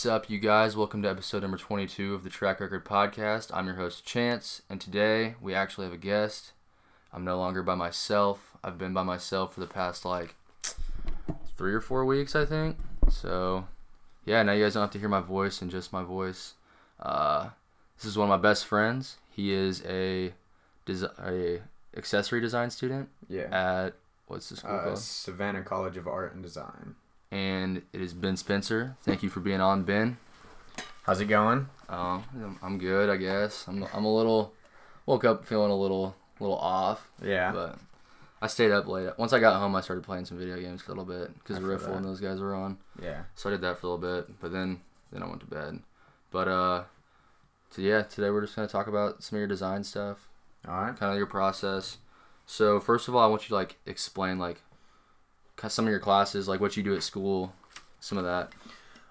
What's up, you guys? Welcome to episode number 22 of the Track Record Podcast. I'm your host, Chance, and today we actually have a guest. I'm no longer by myself. I've been by myself for the past like three or four weeks, I think. So, yeah, now you guys don't have to hear my voice and just my voice. Uh, this is one of my best friends. He is a, desi- a accessory design student Yeah. at what's the school Uh, called? Savannah College of Art and Design. And it is Ben Spencer. Thank you for being on, Ben. How's it going? Um, I'm good, I guess. I'm, I'm a little woke up feeling a little little off, Yeah. but I stayed up late. Once I got home, I started playing some video games for a little bit because Riffle and those guys were on. yeah. So I did that for a little bit, but then then I went to bed. But uh, so yeah, today we're just gonna talk about some of your design stuff, All right. kind of your process. So first of all, I want you to like explain like some of your classes, like what you do at school, some of that.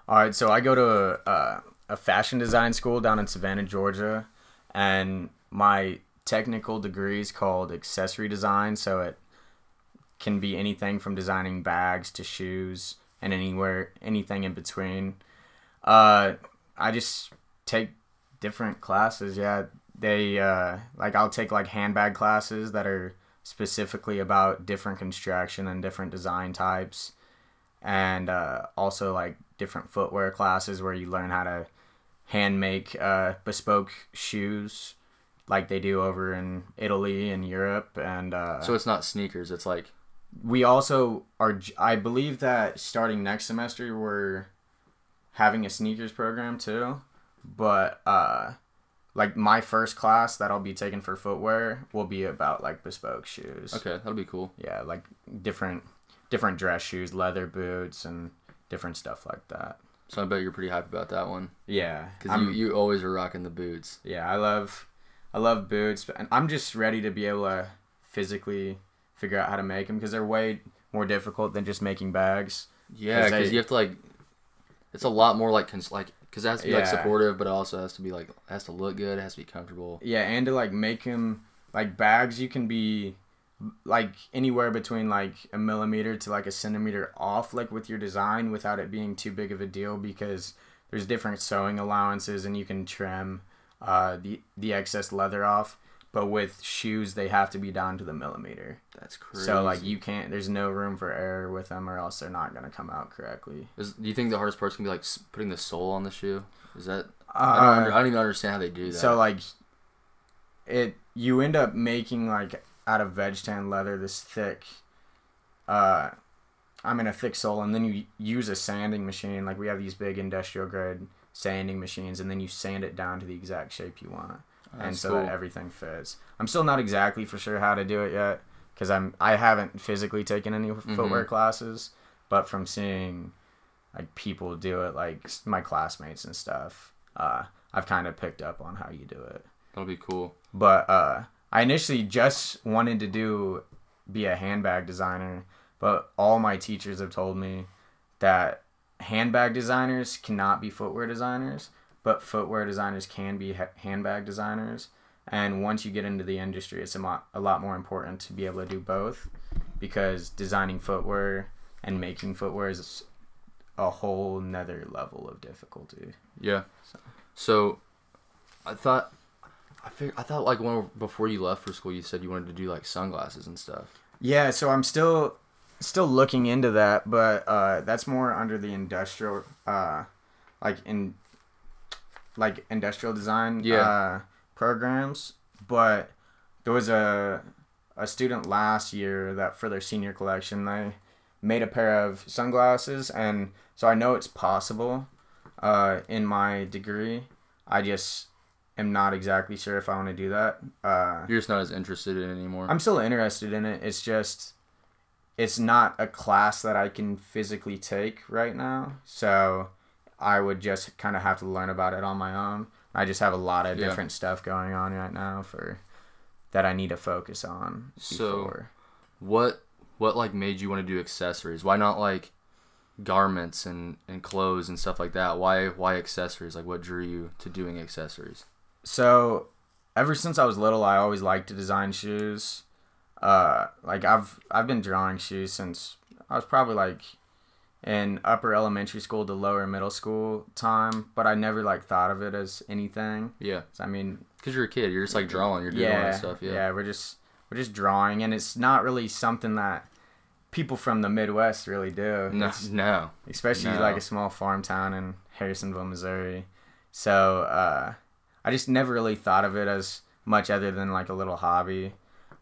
All right. So I go to a, a fashion design school down in Savannah, Georgia, and my technical degree is called accessory design. So it can be anything from designing bags to shoes and anywhere, anything in between. Uh, I just take different classes. Yeah, they uh, like I'll take like handbag classes that are specifically about different construction and different design types, and uh, also like different footwear classes where you learn how to hand make uh, bespoke shoes like they do over in Italy and Europe and uh, So it's not sneakers. It's like we also are I believe that starting next semester we're having a sneakers program too but uh like my first class that i'll be taking for footwear will be about like bespoke shoes okay, that'll be cool. yeah like different different dress shoes leather boots and different stuff like that So I bet you're pretty hype about that one. yeah Because you, you always are rocking the boots. yeah i love i love boots and i'm just ready to be able to physically figure out how to make them because they're way more difficult than just making bags Yeah, because you have to like. It's a lot more like cons- like because it has to be like supportive, but it also has to be like has to look good. It has to be comfortable. Yeah, and to like make them like bags, you can be like anywhere between like a millimeter to like a centimeter off, like with your design, without it being too big of a deal because there's different sewing allowances and you can trim uh, the the excess leather off. But with shoes, they have to be down to the millimeter. That's crazy. So like you can't. There's no room for error with them, or else they're not gonna come out correctly. Is, do you think the hardest part's gonna be like putting the sole on the shoe? Is that I, Uh, don't under, I don't even understand how they do that. So like, it you end up making like out of veg tan leather this thick, uh, I mean a thick sole, and then you use a sanding machine. Like we have these big industrial grade sanding machines, and then you sand it down to the exact shape you want, and so cool. that everything fits. I'm still not exactly for sure how to do it yet because I'm I haven't physically taken any Mm-hmm. footwear classes, but from seeing like people do it, like my classmates and stuff, uh, I've kind of picked up on how you do it. That'll be cool. But uh, I initially just wanted to do be a handbag designer, but all my teachers have told me that handbag designers cannot be footwear designers, but footwear designers can be ha- handbag designers. And once you get into the industry, it's a, mo- a lot more important to be able to do both because designing footwear and making footwear is a whole nother level of difficulty. Yeah. So, I thought, I fig- I thought like when before you left for school, you said you wanted to do like sunglasses and stuff. Yeah, so I'm still still looking into that, but uh, that's more under the industrial, uh, like in like industrial design Yeah. uh, programs. But there was a a student last year that for their senior collection they made a pair of sunglasses, and so I know it's possible uh, in my degree. I just am not exactly sure if I want to do that. Uh, You're just not as interested in it anymore. I'm still interested in it. It's just it's not a class that I can physically take right now. So I would just kind of have to learn about it on my own. I just have a lot of Yeah. different stuff going on right now for that I need to focus on So- what what like made you want to do accessories? Why not like garments and and clothes and stuff like that? Why why accessories? Like what drew you to doing accessories? So ever since I was little, I always liked to design shoes. Uh, like I've I've been drawing shoes since I was probably like in upper elementary school to lower middle school time, but I never like thought of it as anything. Yeah, So, I mean, because you're a kid, you're just like drawing, you're doing all yeah, that stuff. Yeah. yeah, we're just we're just drawing, and it's not really something that people from the Midwest really do. No, It's- no. especially No. like a small farm town in Harrisonville, Missouri. So uh, I just never really thought of it as much other than like a little hobby.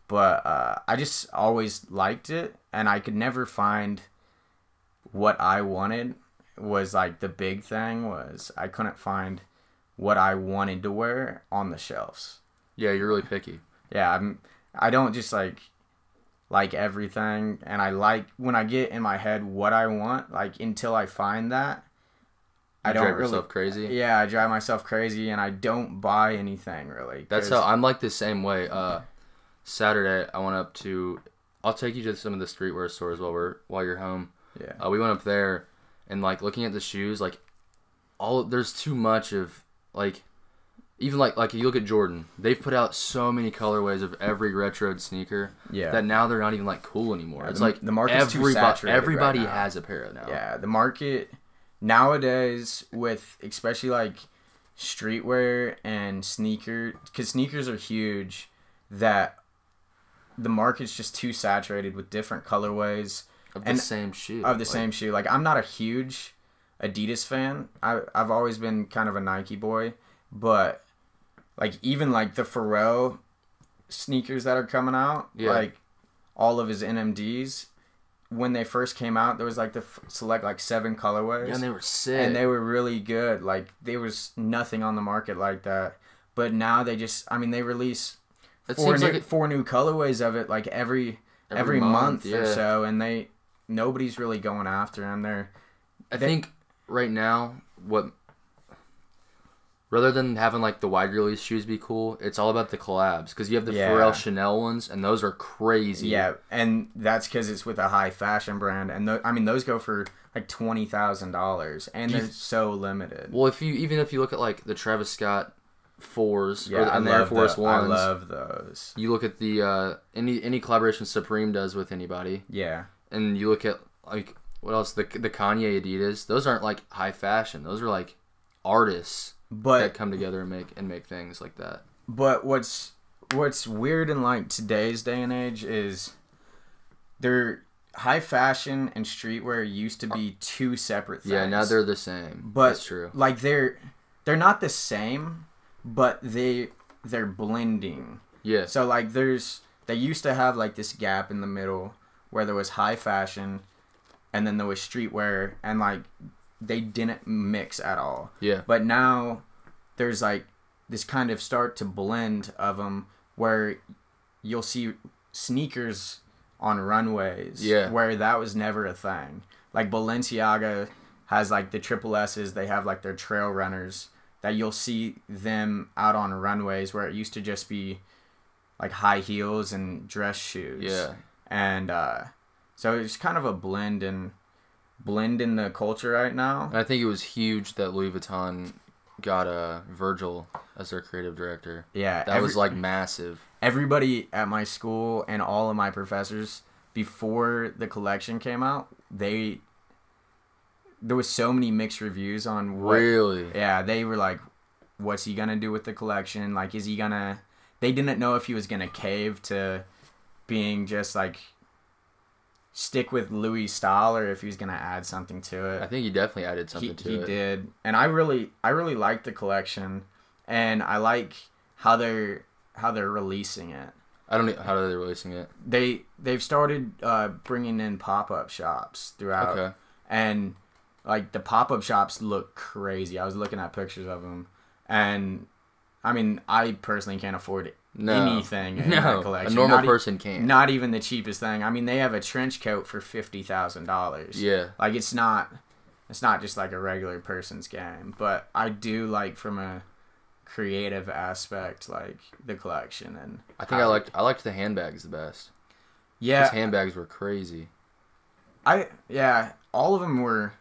But uh, I just always liked it, and I could never find what I wanted. Was like the big thing was I couldn't find what I wanted to wear on the shelves. Yeah, you're really picky. Yeah, I'm. I don't just like like everything, and I like when I get in my head what I want. Like until I find that, I don't drive really. yourself crazy. Yeah, I drive myself crazy, and I don't buy anything really. That's how I'm like the same way. Uh, Saturday I went up to. I'll take you to some of the streetwear stores while we're while you're home. Yeah. Uh, we went up there, and like looking at the shoes, like all there's too much of like, even like like you look at Jordan, they've put out so many colorways of every retro sneaker Yeah. that now they're not even like cool anymore. Yeah, it's the- like the market's too everybo- saturated right Everybody now. has a pair now. Yeah, the market nowadays with especially like streetwear and sneaker because sneakers are huge that the market's just too saturated with different colorways of the And- same shoe. of the Like, same shoe. Like I'm not a huge Adidas fan. I I've always been kind of a Nike boy, but like even like the Pharrell sneakers that are coming out, Yeah. like all of his NMDs, when they first came out, there was like the f- select like seven colorways, Yeah, and they were sick. and they were really good. Like there was nothing on the market like that. But now they just, I mean, they release it four seems new, like it, four new colorways of it like every Every every, month, month, or so, and they nobody's really going after them. They're I they- think right now what rather than having like the wide release shoes be cool, it's all about the collabs because you have the Yeah. Pharrell Chanel ones and those are crazy. yeah, and that's because it's with a high fashion brand, and tho- I mean those go for like twenty thousand dollars, and they're so limited. Well, if you even if you look at like the Travis Scott fours yeah, or the, and the Air Force the- I love those. you look at the uh, any any collaboration Supreme does with anybody, Yeah, and you look at like what else the the Kanye Adidas. Those aren't like high fashion. Those are like artists but that come together and make and make things like that. But what's what's weird in like today's day and age is they're high fashion and streetwear used to be two separate things. Yeah, now they're the same. but That's true. like they're they're not the same, but they they're blending. Yeah. So like there's they used to have like this gap in the middle where there was high fashion and then there was streetwear and like they didn't mix at all. Yeah. But now there's like this kind of start to blend of them where you'll see sneakers on runways. Yeah. Where that was never a thing. Like Balenciaga has like the triple S's, they have like their trail runners that you'll see them out on runways where it used to just be like high heels and dress shoes. Yeah. And uh so it's kind of a blend and blend in the culture right now. I think it was huge that Louis Vuitton got uh, Virgil as their creative director. Yeah. That every- was like massive. everybody at my school and all of my professors before the collection came out they there was so many mixed reviews on what Really? yeah they were like what's he gonna do with the collection like is he gonna they didn't know if he was gonna cave to being just like stick with louis style or if he was gonna add something to it I think he definitely added he, something to he it. He did and i really i really like the collection and i like how they're how they're releasing it I don't know how they're they releasing it. they they've started uh, bringing in pop-up shops throughout Okay. and like the pop-up shops look crazy i was looking at pictures of them and i mean i personally can't afford No. anything in No. A collection normal not, e- person can't. not even the cheapest thing i mean they have a trench coat for $50000 Yeah. like it's not it's not just like a regular person's game but i do like from a creative aspect like the collection and I think I how- liked I liked the handbags the best. yeah His handbags were crazy. I yeah, all of them were.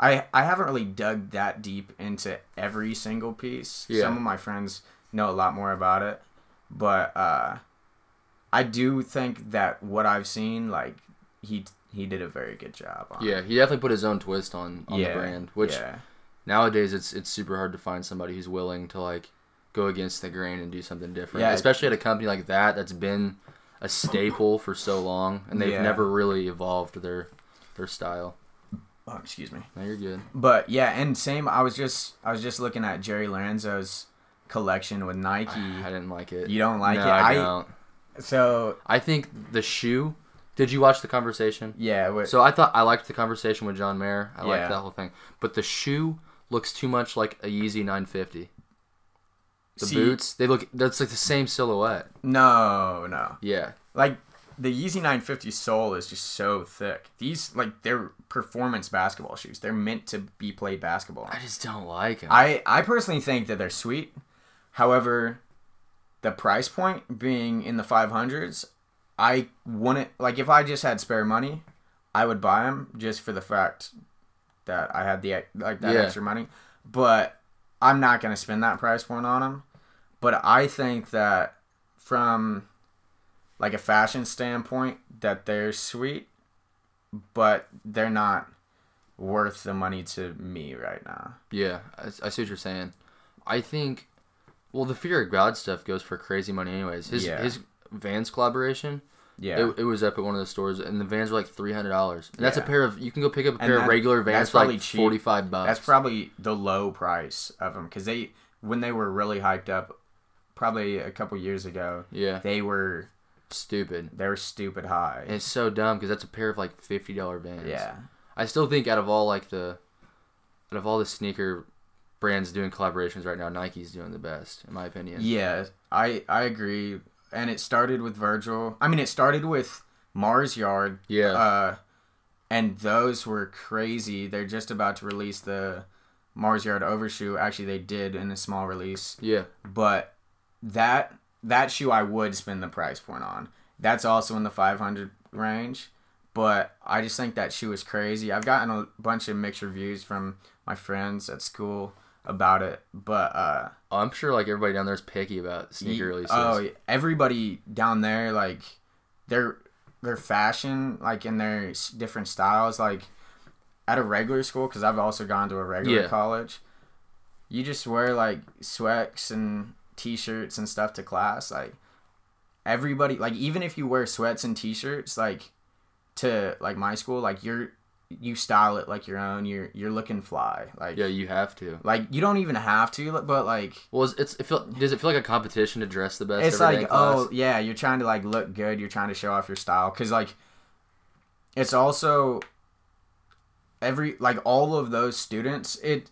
I I haven't really dug that deep into every single piece. Yeah. Some of my friends know a lot more about it, but uh, I do think that what I've seen, like he he did a very good job on. Yeah, he definitely put his own twist on on yeah, the brand, which yeah. nowadays it's it's super hard to find somebody who's willing to like go against the grain and do something different. Yeah. Especially at a company like that that's been a staple for so long and they've Yeah. never really evolved their their style. Oh, excuse me. No, you're good. But yeah, and same. I was just I was just looking at Jerry Lorenzo's collection with Nike. I didn't like it. You don't like no, it? I, I- don't. So I think the shoe. Did you watch the conversation? yeah, what, So I thought I liked the conversation with John Mayer. I liked that whole thing. But the shoe looks too much like a Yeezy 950. The See- boots, they look. That's like the same silhouette. no, no. Yeah, Like the Yeezy 950 sole is just so thick. These like they're performance basketball shoes. They're meant to be played basketball. I just don't like them. I I personally think that they're sweet. However, the price point being in the 500s, I wouldn't like if I just had spare money, I would buy them just for the fact that I had the like that Yeah. extra money. But I'm not gonna spend that price point on them. But I think that from like a fashion standpoint, that they're sweet, but they're not worth the money to me right now. Yeah, I, I see what you're saying. I think, well, the Fear of God stuff goes for crazy money, anyways. His Yeah. his Vans collaboration, Yeah. it, it was up at one of the stores, and the Vans were like three hundred dollars. And that's a pair of you can go pick up a And pair of regular Vans for probably like forty five bucks. That's probably the low price of them because they when they were really hyped up, probably a couple years ago, yeah, they were stupid. they were stupid high. And it's so dumb because that's a pair of like fifty dollar Vans. yeah, I still think out of all like the, out of all the sneaker brands doing collaborations right now, Nike's doing the best in my opinion. yeah, I I agree. And it started with Virgil. I mean, it started with Mars Yard. Yeah. Uh, and those were crazy. They're just about to release the Mars Yard overshoe. Actually, they did in a small release. yeah. but that that shoe I would spend the price point on. That's also in the 500 range, but I just think that shoe is crazy. I've gotten a bunch of mixed reviews from my friends at school about it, but uh I'm sure like everybody down there is picky about sneaker releases. oh, everybody down there like their their fashion like in their s- different styles like at a regular school cuz I've also gone to a regular Yeah. college. You just wear like sweats and t-shirts and stuff to class like everybody like even if you wear sweats and t-shirts like to like my school like you're you style it like your own you're you're looking fly like yeah, you have to. like you don't even have to but like Well, it's, it feel, does it feel like a competition to dress the best? it's like oh yeah you're trying to like look good you're trying to show off your style because like it's also every like all of those students it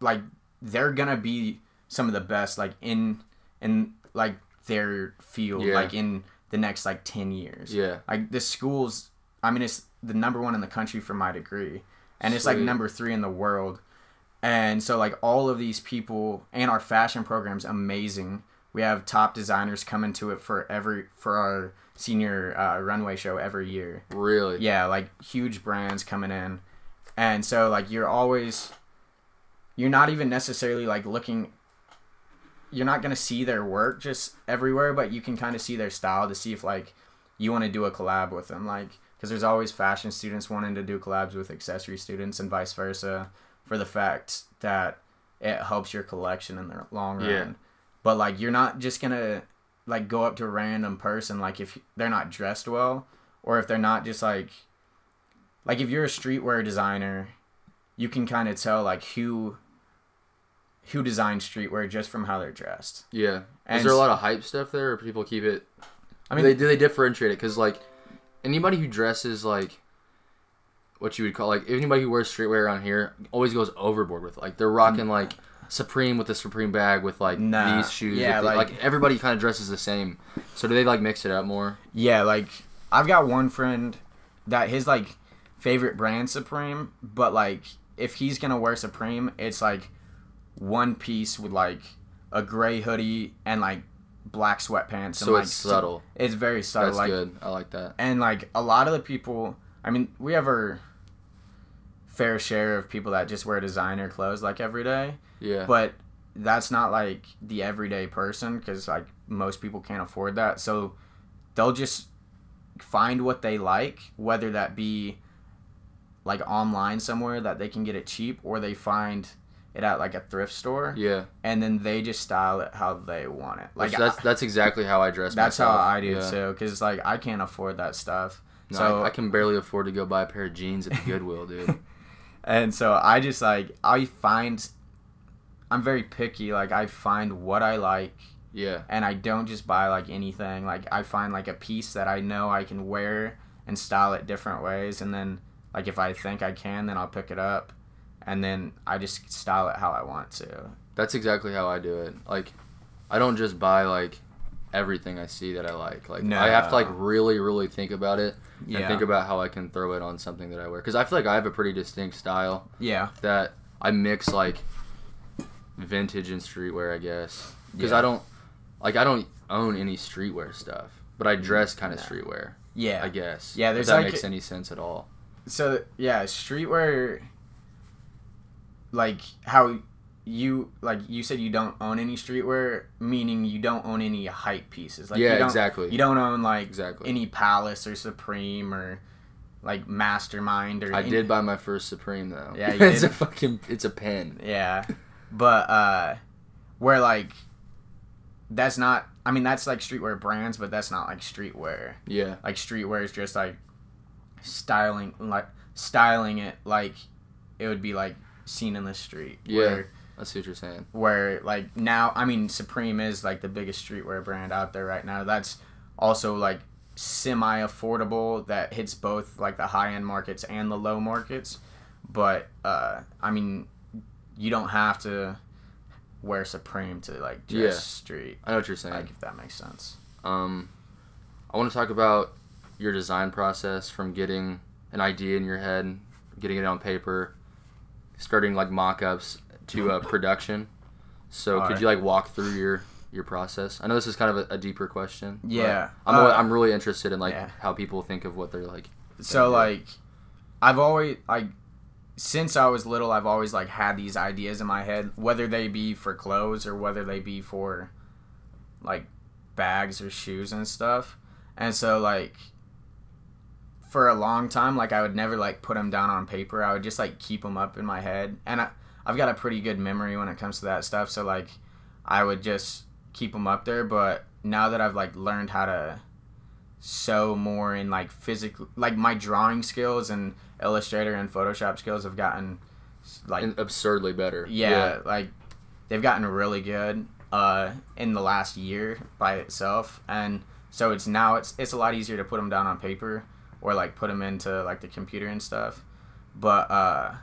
like they're gonna be some of the best like in in like their field Yeah. like in the next like 10 years yeah, like the schools i mean it's the number one in the country for my degree and it's like number three in the world. And so like all of these people and our fashion program's amazing. We have top designers coming to it for every for our senior uh, runway show every year. Really. yeah like huge brands coming in. And so like you're always you're not even necessarily like looking you're not to see their work just everywhere but you can kind of see their style to see if like you want to do a collab with them. Like because there's always fashion students wanting to do collabs with accessory students and vice versa for the fact that it helps your collection in the long run Yeah. but like you're not just gonna like go up to a random person like if they're not dressed well or if they're not just like like if you're a streetwear designer you can kind of tell like who who designed streetwear just from how they're dressed Yeah. And Is there a lot of hype stuff there, or people keep it? I mean, do they, do they differentiate it? Because like anybody who dresses like what you would call like anybody who wears streetwear around here always goes overboard with like they're rocking like Supreme with the Supreme bag with like Nah. these shoes. Yeah, with the- like- like, everybody kind of dresses the same. So do they like mix it up more? Yeah, like I've got one friend that his like favorite brand Supreme, but like if he's gonna wear Supreme, it's like one piece with like a gray hoodie and like black sweatpants. And, So like, it's subtle. It's very subtle. That's like good. I like that. and like a lot of the people i mean we have our fair share of people that just wear designer clothes like every day Yeah. but that's not like the everyday person because like most people can't afford that so they'll just find what they like, whether that be like online somewhere that they can get it cheap, or they find it at like a thrift store, Yeah. and then they just style it how they want it. Like that's that's exactly how I dress. that's myself. how I do yeah. too, because like I can't afford that stuff. No, so I, I can barely afford to go buy a pair of jeans at the Goodwill, dude. And so I just like I find I'm very picky. Like I find what I like Yeah. and I don't just buy like anything. Like I find like a piece that I know I can wear and style it different ways and then like if I think I can then I'll pick it up and then I just style it how I want to. That's exactly how I do it. Like, I don't just buy like everything I see that I like. Like, no. I have to like really, really think about it Yeah. and think about how I can throw it on something that I wear. Because I feel like I have a pretty distinct style Yeah. that I mix like vintage and streetwear, I guess. Because Yeah. I don't like I don't own any streetwear stuff, but I mm, dress kind of streetwear, Yeah. I guess. Yeah, There's if that like- makes any sense at all. so yeah, streetwear like how you like you said you don't own any streetwear, meaning you don't own any hype pieces. Like yeah, you don't, exactly. You don't own like Exactly. any Palace or Supreme or like Mastermind or I any- did buy my first Supreme though. Yeah, you it's a fucking it's a pen. Yeah. But uh where like that's not I mean that's like streetwear brands, but that's not like streetwear. Yeah. Like streetwear is just like styling like styling it like it would be like seen in the street. Yeah. Where, I see what you're saying. where like now I mean Supreme is like the biggest streetwear brand out there right now. That's also like semi affordable that hits both like the high end markets and the low markets. But uh I mean you don't have to wear Supreme to like dress Yeah. street. I know what you're saying. Like if that makes sense. Um, I want to talk about your design process from getting an idea in your head, getting it on paper, starting like mock-ups to uh, production. So could Alright. you like walk through your your process? I know this is kind of a, a deeper question. but Yeah, I'm uh, really, I'm really interested in like yeah. how people think of what they're like. So like I've always like since I was little I've always like had these ideas in my head whether they be for clothes or whether they be for like bags or shoes and stuff. And so like for a long time like I would never like put them down on paper. I would just like keep them up in my head. And I I've got a pretty good memory when it comes to that stuff. So like I would just keep them up there, but now that I've like learned how to sew more in like physical like my drawing skills and illustrator and photoshop skills have gotten like And absurdly better. yeah, like they've gotten really good uh in the last year by itself and so it's now it's it's a lot easier to put them down on paper or like put them into like the computer and stuff but uh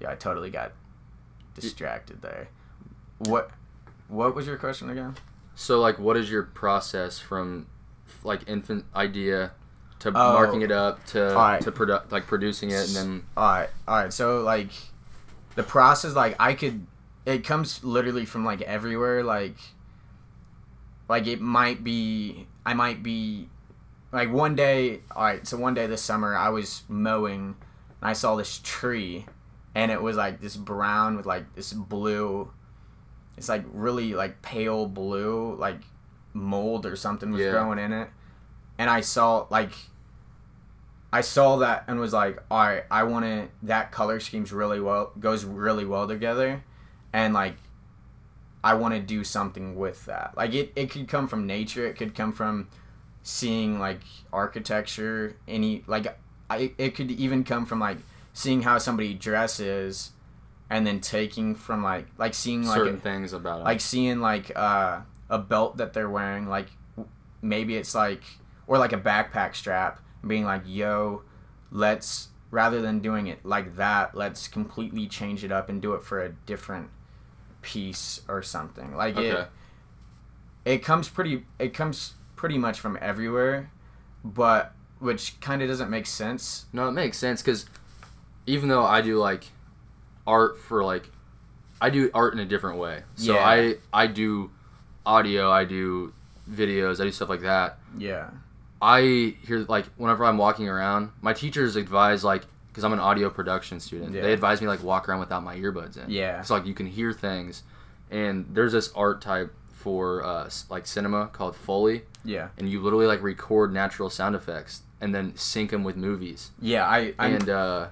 yeah i totally got distracted there what what was your question again So like, what is your process from like infant idea to Oh. marking it up to Alright. to produ- like producing it and then All right, all right. So like, the process, like I could, it comes literally from like everywhere. Like, like it might be, I might be, like one day. All right, so one day this summer I was mowing, and I saw this tree, and it was like this brown with like this blue. It's like really like pale blue, like mold or something was Yeah. growing in it, and I saw like I saw that and was like, all right, I want to. That color scheme's really well goes really well together, and like, I want to do something with that. Like it, it could come from nature. It could come from seeing like architecture. Any like, I it could even come from like seeing how somebody dresses, and then taking from like like seeing like certain a, things about it. like seeing like uh, a belt that they're wearing like maybe it's like or like a backpack strap being like yo let's rather than doing it like that let's completely change it up and do it for a different piece or something like okay. it it comes pretty it comes pretty much from everywhere but which kind of doesn't make sense No, it makes sense because even though I do like art for like, I do art in a different way. So Yeah. I I do audio, I do videos, I do stuff like that. yeah I hear like whenever I'm walking around, my teachers advise like because I'm an audio production student, Yeah. they advise me like walk around without my earbuds in. Yeah. So like you can hear things, and there's this art type for uh, like cinema called Foley, Yeah. and you literally like record natural sound effects and then sync them with movies. Yeah, I I and uh,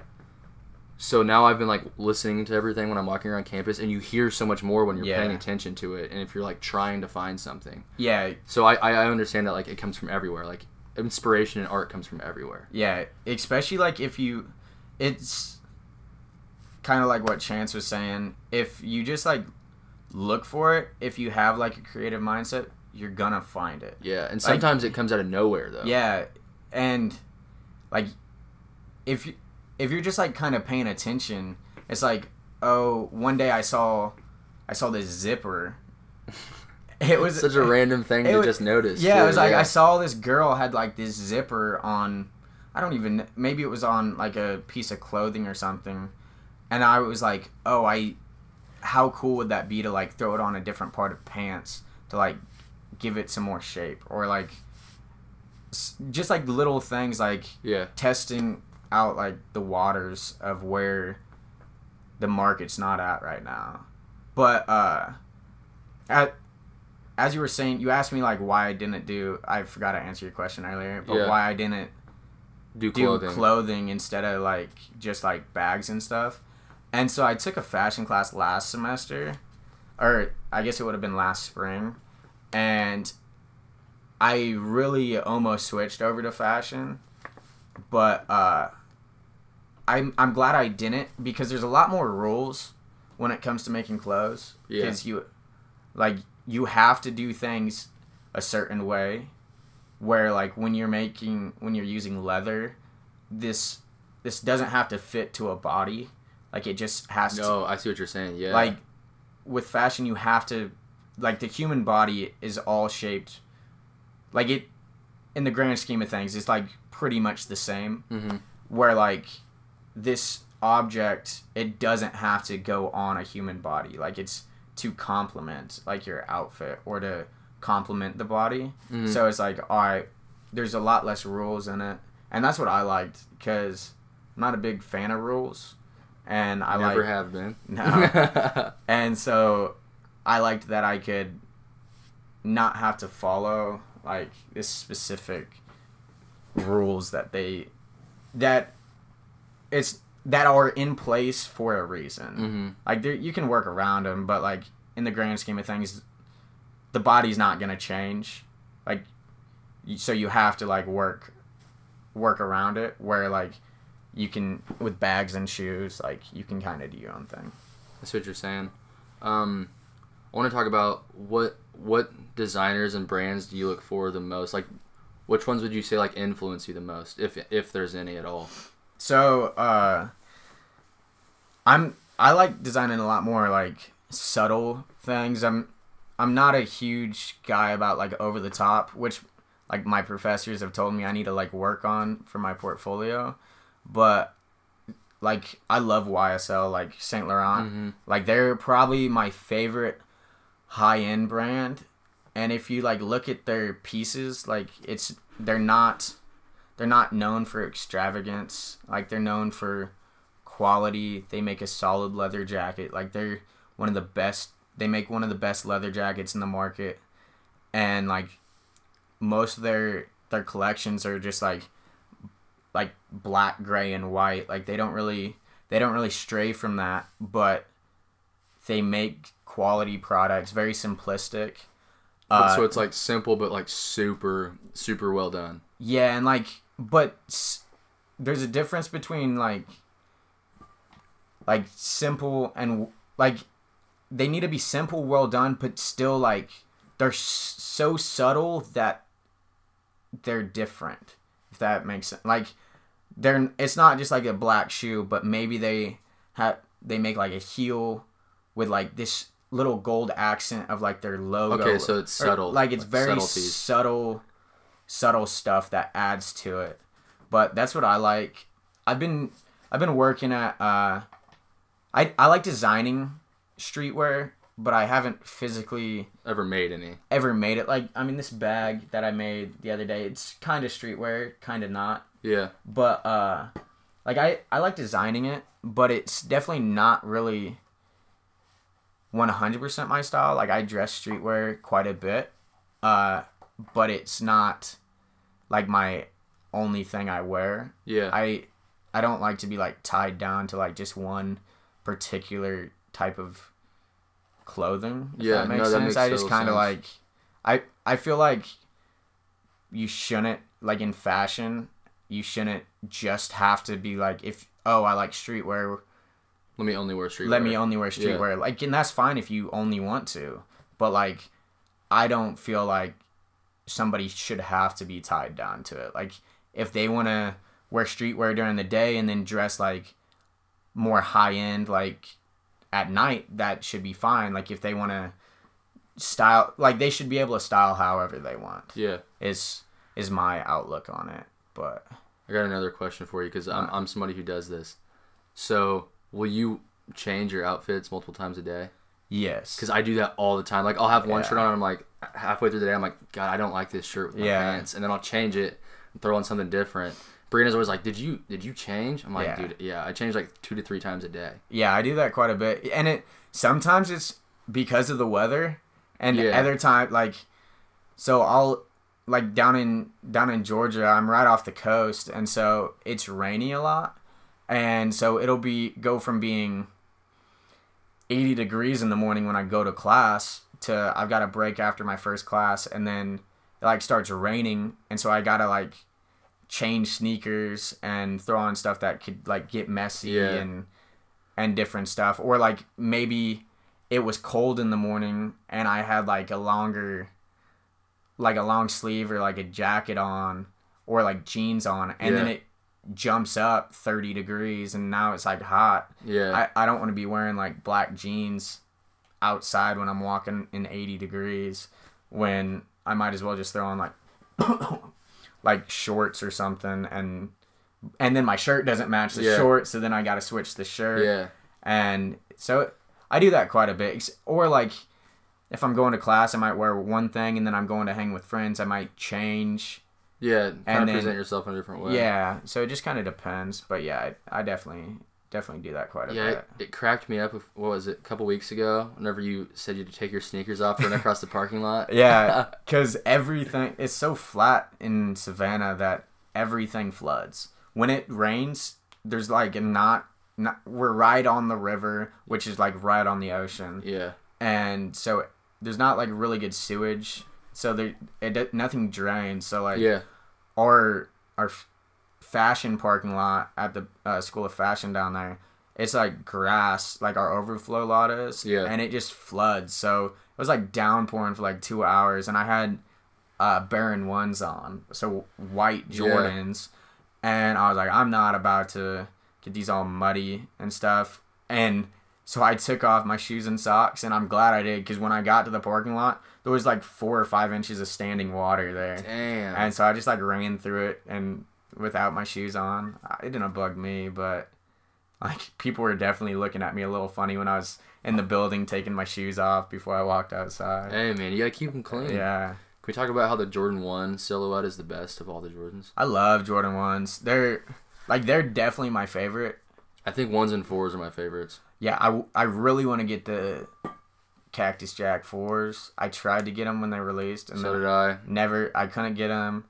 so now I've been like listening to everything when I'm walking around campus, and you hear so much more when you're Yeah. paying attention to it, and if you're like trying to find something. yeah, So I, I I understand that like it comes from everywhere. Like inspiration and art comes from everywhere. Yeah, especially like if you, it's kind of like what Chance was saying. If you just like look for it, if you have like a creative mindset, you're gonna find it. Yeah, and sometimes it comes out of nowhere though. Yeah, and like if you if you're just like kind of paying attention, it's like oh, one day I saw I saw this zipper. It was such a random thing to was- just notice. Yeah, too, it was like yeah. I saw this girl had like this zipper on. I don't even. Maybe it was on like a piece of clothing or something, and I was like, "Oh, I. How cool would that be to like throw it on a different part of pants to like give it some more shape or like just like little things like yeah. testing out like the waters of where the market's not at right now. But uh at as you were saying, you asked me like why I didn't do I forgot to answer your question earlier, but Yeah. why I didn't Do do clothing. clothing. instead of like just like bags and stuff. And so I took a fashion class last semester, or I guess it would have been last spring, and I really almost switched over to fashion, but uh, I'm I'm glad I didn't because there's a lot more rules when it comes to making clothes. Yeah. Because you, like, you have to do things a certain way where like when you're making when you're using leather this this doesn't have to fit to a body like it just has to. No, I see what you're saying. Yeah. like with fashion you have to like the human body is all shaped like it in the grand scheme of things it's like pretty much the same hmm where like this object it doesn't have to go on a human body like it's to complement like your outfit or to complement the body Mhm. so it's like all right there's a lot less rules in it and that's what i liked because i'm not a big fan of rules and i Never like have been. No. and so i liked that i could not have to follow like this specific rules that they that it's that are in place for a reason hmm like there, you can work around them but like in the grand scheme of things the body's not to change like so you have to like work work around it where like you can with bags and shoes like you can kind of do your own thing That's what you're saying. Um, I want to talk about what what designers and brands do you look for the most? Like, which ones would you say like influence you the most, if if there's any at all? so uh i'm i like designing a lot more like subtle things i'm i'm not a huge guy about like over the top which like my professors have told me i need to like work on for my portfolio but like i love ysl like saint laurent hmm like they're probably my favorite high end brand. And if you like look at their pieces, like it's they're not they're not known for extravagance. Like they're known for quality. They make a solid leather jacket. Like they're one of the best they make one of the best leather jackets in the market. And like most of their their collections are just like like black, gray and white. Like they don't really they don't really stray from that, but they make quality products, very simplistic. Uh, so it's like simple but like super super well done. yeah, and like, but s- there's a difference between like, like simple and like, they need to be simple, well done, but still like they're s- so subtle that they're different. If that makes sense, like they're it's not just like a black shoe, but maybe they have they make like a heel with like this little gold accent of like their logo. Okay, so it's Or, subtle, like it's like very subtleties. subtle, subtle stuff that adds to it. But that's what I like. I've been I've been working at. uh I I like designing streetwear, but I haven't physically Ever made any? ever made it. Like I mean, this bag that I made the other day, it's kind of streetwear, kind of not. Yeah. But uh, like I I like designing it, but it's definitely not really 100% my style. Like I dress streetwear quite a bit, uh, but it's not like my only thing I wear. Yeah. I I don't like to be like tied down to like just one particular type of clothing. Yeah, that makes no, that sense. makes I just kind of like I I feel like you shouldn't like in fashion you shouldn't just have to be like if oh I like streetwear Let me only wear streetwear. let me only wear Yeah. streetwear like and that's fine if you only want to but like I don't feel like somebody should have to be tied down to it like if they want to wear streetwear during the day and then dress like more high end like at night that should be fine like if they want to style like they should be able to style however they want Yeah. is is my outlook on it but I got another question for you because I'm I'm somebody who does this. So will you change your outfits multiple times a day? yes Because I do that all the time. Like I'll have one Yeah. shirt on, and I'm like halfway through the day, I'm like, God, I don't like this shirt with my Yeah. pants, and then I'll change it and throw on something different. Brianna's always like, Did you did you change? I'm like, Yeah. Dude, yeah, I change like two to three times a day. Yeah, I do that quite a bit, and it sometimes it's because of the weather, and Yeah. other time like, so I'll like down in down in Georgia, I'm right off the coast, and so it's rainy a lot, and so it'll be go from being 80 degrees in the morning when I go to class to I've got a break after my first class, and then it like starts raining, and so I gotta like change sneakers and throw on stuff that could like get messy Yeah. and and different stuff or like maybe it was cold in the morning and I had like a longer like a long sleeve or like a jacket on or like jeans on and then it jumps up 30 degrees and now it's like hot. Yeah, I, I don't want to be wearing like black jeans outside when I'm walking in 80 degrees when I might as well just throw on like like shorts or something and and then my shirt doesn't match the Yeah. shorts so then I got to switch the shirt yeah, and so I do that quite a bit. Or like if I'm going to class, I might wear one thing, and then I'm going to hang with friends, I might change. yeah. Kind And of then- present yourself in a different way. Yeah, so it just kind of depends. But yeah, I, I definitely definitely do that quite a Yeah, bit. it, it cracked me up. With, what was it? A couple weeks ago, whenever you said you had to take your sneakers off, run across the parking lot. Yeah, because everything it's so flat in Savannah that everything floods. When it rains, there's like not not we're right on the river, which is like right on the ocean. yeah, and so there's not like really good sewage so there it nothing drains so like yeah, our our fashion parking lot at the uh, school of fashion down there it's like grass like our overflow lot is Yeah. and it just floods so it was like downpouring for like two hours and i had uh baron ones on so white Yeah. jordans and i was like i'm not about to get these all muddy and stuff and so I took off my shoes and socks, and I'm glad I did because when I got to the parking lot, there was like four or five inches of standing water there. Damn. And so I just like ran through it and without my shoes on. It didn't bug me, but like people were definitely looking at me a little funny when I was in the building taking my shoes off before I walked outside. hey man, you gotta keep them clean. Yeah. Can we talk about how the Jordan One silhouette is the best of all the Jordans? I love Jordan 1s. They're like they're definitely my favorite. I think ones and fours are my favorites. Yeah, I, I really want to get the Cactus Jack 4s. I tried to get them when they released and So did I. never I couldn't get them,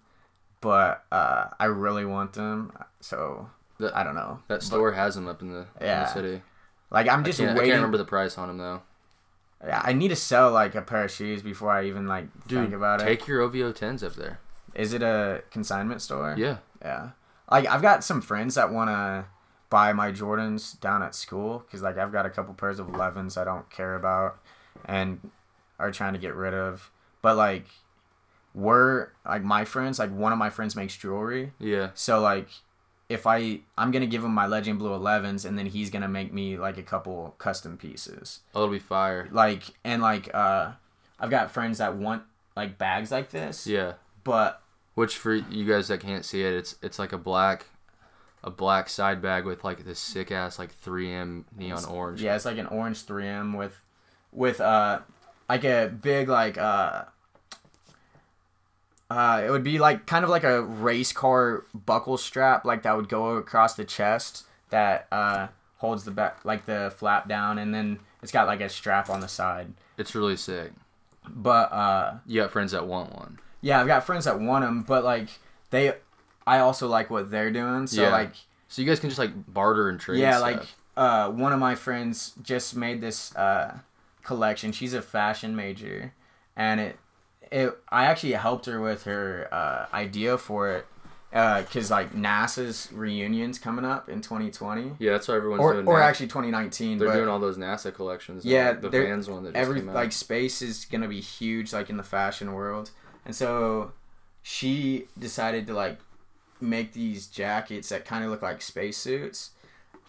but uh, I really want them. So That- I don't know. That store has them up in the, in the city. Like I'm just I, can't, I waiting. can't remember the price on them though. Yeah, I need to sell like a pair of shoes before I even like Dude, think about it. take your OVO tens up there. Is it a consignment store? Yeah. Yeah. Like I've got some friends that want to buy my Jordans down at school because like I've got a couple pairs of 11s I don't care about and are trying to get rid of. But like we're like my friends like one of my friends makes jewelry. Yeah. So like if I I'm going to give him my Legend Blue 11s and then he's going to make me like a couple custom pieces. Oh, it'll be fire. Like and like uh I've got friends that want like bags like this. Yeah. But Which for you guys that can't see it, it's it's like a black, a black side bag with like this sick ass like 3M neon orange. Yeah, it's like an orange 3M with with uh like a big like uh uh it would be like kind of like a race car buckle strap like that would go across the chest that uh holds the back like the flap down and then it's got like a strap on the side. It's really sick. But uh, You got friends that want one. yeah, I've got friends that want them, but like they, I also like what they're doing. So Yeah. like So you guys can just like barter and trade. yeah, stuff. like uh, one of my friends just made this uh, collection. She's a fashion major, and it it I actually helped her with her uh, idea for it because like NASA's reunions coming up in 2020 yeah, that's what everyone's or doing. or now. actually 2019. they're doing all those NASA collections. Yeah, like the Vans one that just every like space is gonna be huge like in the fashion world, and so she decided to like make these jackets that kind of look like spacesuits.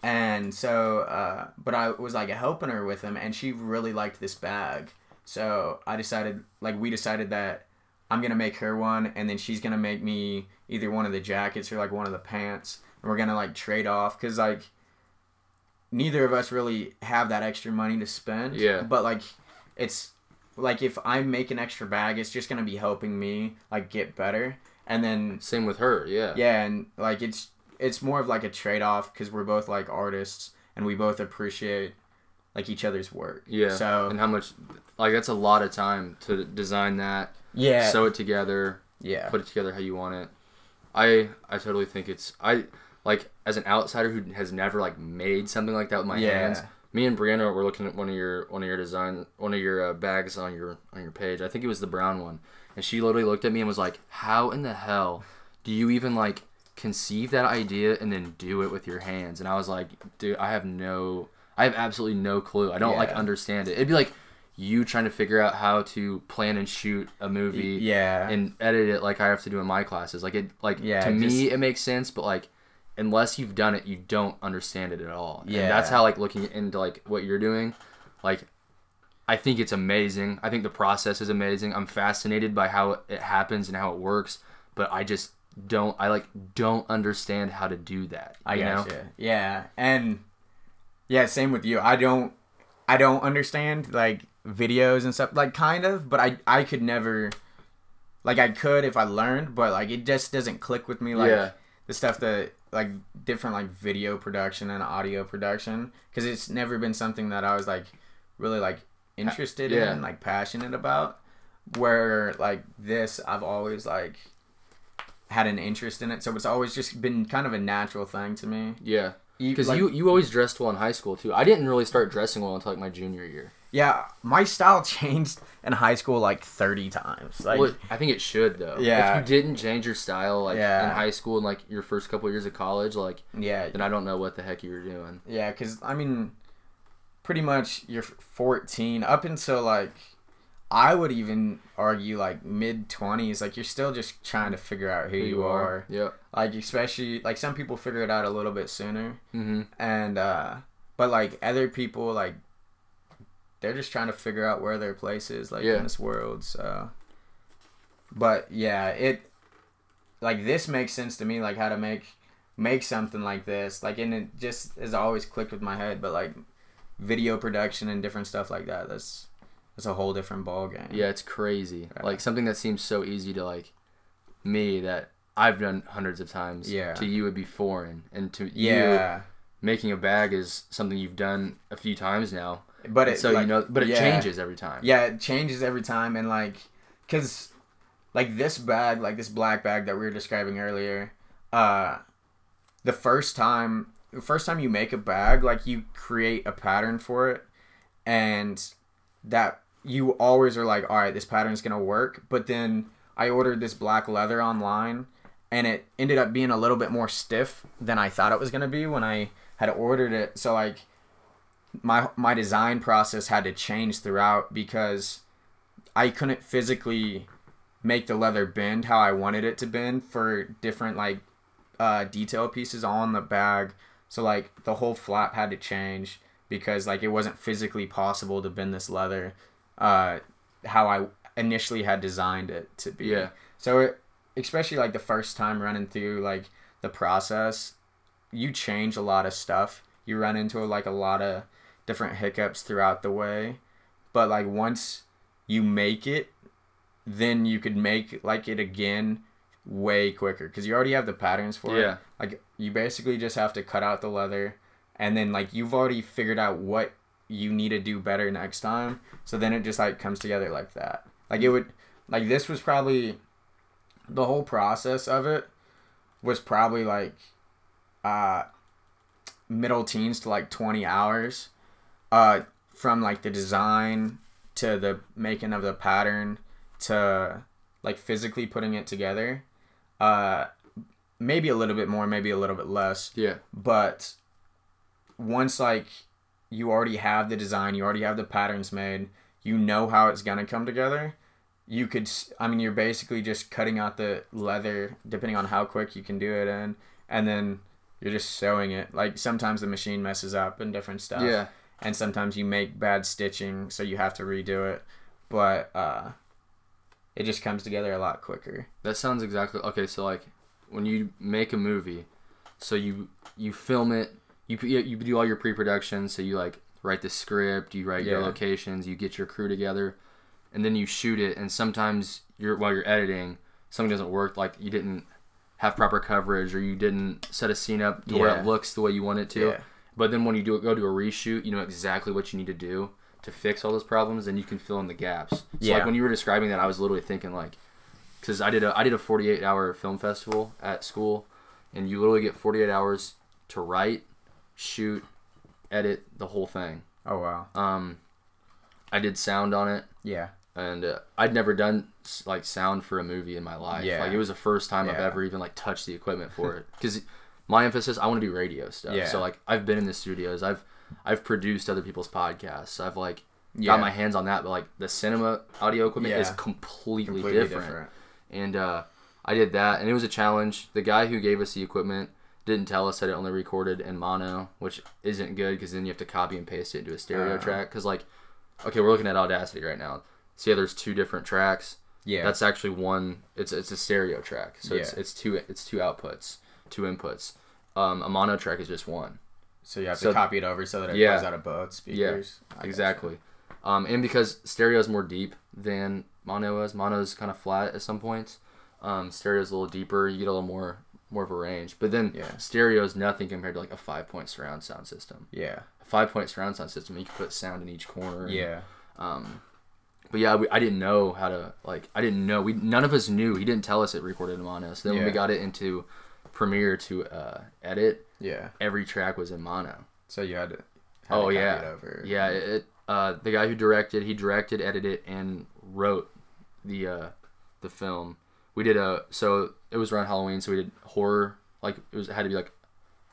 And so, uh, but I was like helping her with them, and she really liked this bag. So I decided, like, we decided that I'm gonna make her one, and then she's gonna make me either one of the jackets or like one of the pants, and we're gonna like trade off, cause like neither of us really have that extra money to spend. Yeah. But like, it's like if I make an extra bag, it's just gonna be helping me like get better, and then Same with her. Yeah. yeah, and like it's it's more of like a trade off because we're both like artists and we both appreciate like each other's work. Yeah. So and how much? Like that's a lot of time to design that, yeah, sew it together, yeah, put it together how you want it. I I totally think it's I like as an outsider who has never like made something like that with my Yeah. hands. Me and Brianna were looking at one of your one of your design one of your uh, bags on your on your page. I think it was the brown one, and she literally looked at me and was like, "How in the hell do you even like conceive that idea and then do it with your hands?" And I was like, "Dude, I have no, I have absolutely no clue. I don't like understand it. It'd be like." You trying to figure out how to plan and shoot a movie, yeah, and edit it like I have to do in my classes. Like it, like Yeah, to me, just- it makes sense, but like unless you've done it, you don't understand it at all. And Yeah. that's how like looking into like what you're doing, like I think it's amazing. I think the process is amazing. I'm fascinated by how it happens and how it works, but I just don't. I like don't understand how to do that. I you know? gotcha. Yeah, and yeah, same with you. I don't, I don't understand like videos and stuff. Like kind of, but I I could never, like I could if I learned, but like it just doesn't click with me. Like Yeah. the stuff that like different like video production and audio production because it's never been something that I was like really like interested yeah. in, like passionate about. Where like this, I've always like had an interest in it, so it's always just been kind of a natural thing to me. Yeah, because like- you you always dressed well in high school too. I didn't really start dressing well until like my junior year. yeah, my style changed in high school like thirty times. Like, Well, I think it should though. Yeah. If you didn't change your style like Yeah. in high school and like your first couple years of college, like yeah, then I don't know what the heck you were doing. yeah, because I mean, pretty much you're fourteen up until like. I would even argue like mid twenties, like you're still just trying to figure out who, you, are. Yep. Like especially like some people figure it out a little bit sooner, Mm-hmm. and uh but like other people like they're just trying to figure out where their place is like Yeah. in this world. So, but yeah, it like this makes sense to me, like how to make make something like this, like and it just has always clicked with my head. But like video production and different stuff like that, that's that's a whole different ball game. Yeah, it's crazy. Like something that seems so easy to like me that I've done hundreds of times. Yeah. To you would be foreign, and to you yeah. making a bag is something you've done a few times now. But it so like, you know, but it yeah. changes every time. Yeah, it changes every time, and like, cause like this bag, like this black bag that we were describing earlier, uh, the first time, the first time you make a bag, like you create a pattern for it, and that you always are like, all right, this pattern's gonna work. But then I ordered this black leather online, and it ended up being a little bit more stiff than I thought it was gonna be when I had ordered it. So like my my design process had to change throughout because I couldn't physically make the leather bend how I wanted it to bend for different like uh, detail pieces on the bag. So like the whole flap had to change because like it wasn't physically possible to bend this leather uh, how I initially had designed it to be. Yeah. So it, especially like the first time running through like the process, you change a lot of stuff. You run into like a lot of different hiccups throughout the way, but like once you make it, then you could make like it again way quicker because you already have the patterns for Yeah. it. Like you basically just have to cut out the leather, and then like you've already figured out what you need to do better next time. So then it just like comes together like that. Like it would like this was probably the whole process of it was probably like uh middle teens to like 20 hours uh from like the design to the making of the pattern to like physically putting it together uh maybe a little bit more maybe a little bit less Yeah. but once like you already have the design you already have the patterns made you know how it's gonna come together you could I mean you're basically just cutting out the leather depending on how quick you can do it in and then you're just sewing it like sometimes the machine messes up and different stuff Yeah. and sometimes you make bad stitching so you have to redo it but uh it just comes together a lot quicker That sounds exactly okay. So like, when you make a movie, so you you film it, you you do all your pre-production. So you like write the script, you write your locations, you get your crew together, and then you shoot it. And sometimes you're while you're editing, something doesn't work. Like you didn't have proper coverage, or you didn't set a scene up to where it looks the way you want it to. Yeah. But then when you do it, go to a reshoot, you know exactly what you need to do to fix all those problems, and you can fill in the gaps. So Yeah. like when you were describing that, I was literally thinking like, because I did a I did a 48 hour film festival at school, and you literally get 48 hours to write, shoot, edit the whole thing. oh wow Um, I did sound on it, yeah and uh, I'd never done like sound for a movie in my life. Yeah. Like it was the first time I've ever even like touched the equipment for it. Because my emphasis, I want to do radio stuff. Yeah. So like I've been in the studios. I've I've produced other people's podcasts. I've like Yeah. got my hands on that. But like the cinema audio equipment is completely, completely different. different. And uh, I did that, and it was a challenge. The guy who gave us the equipment didn't tell us that it only recorded in mono, which isn't good because then you have to copy and paste it into a stereo Uh. track. Because like, okay, we're looking at Audacity right now. See how there's two different tracks. yeah That's actually one. It's it's a stereo track, so it's it's two it's two outputs, two inputs. Um, a mono track is just one. So you have So- to copy it over so that it Yeah. goes out of both speakers. I. Exactly. Um, and because stereo is more deep than mono is, mono is kind of flat at some points. Um, stereo is a little deeper. You get a little more more of a range. But then Yeah. stereo is nothing compared to like a five point surround sound system. Yeah. A five point surround sound system, you can put sound in each corner. and, Yeah. um, but yeah, we, I didn't know how to like. I didn't know. We none of us knew. He didn't tell us it recorded in mono. So then when we got it into Premiere to uh, edit, Yeah. every track was in mono. So you had to. Had Oh to yeah, It over. yeah. It, uh, the guy who directed, he directed, edited, and wrote the uh, the film. We did a so it was around Halloween, so we did horror. Like it was it had to be like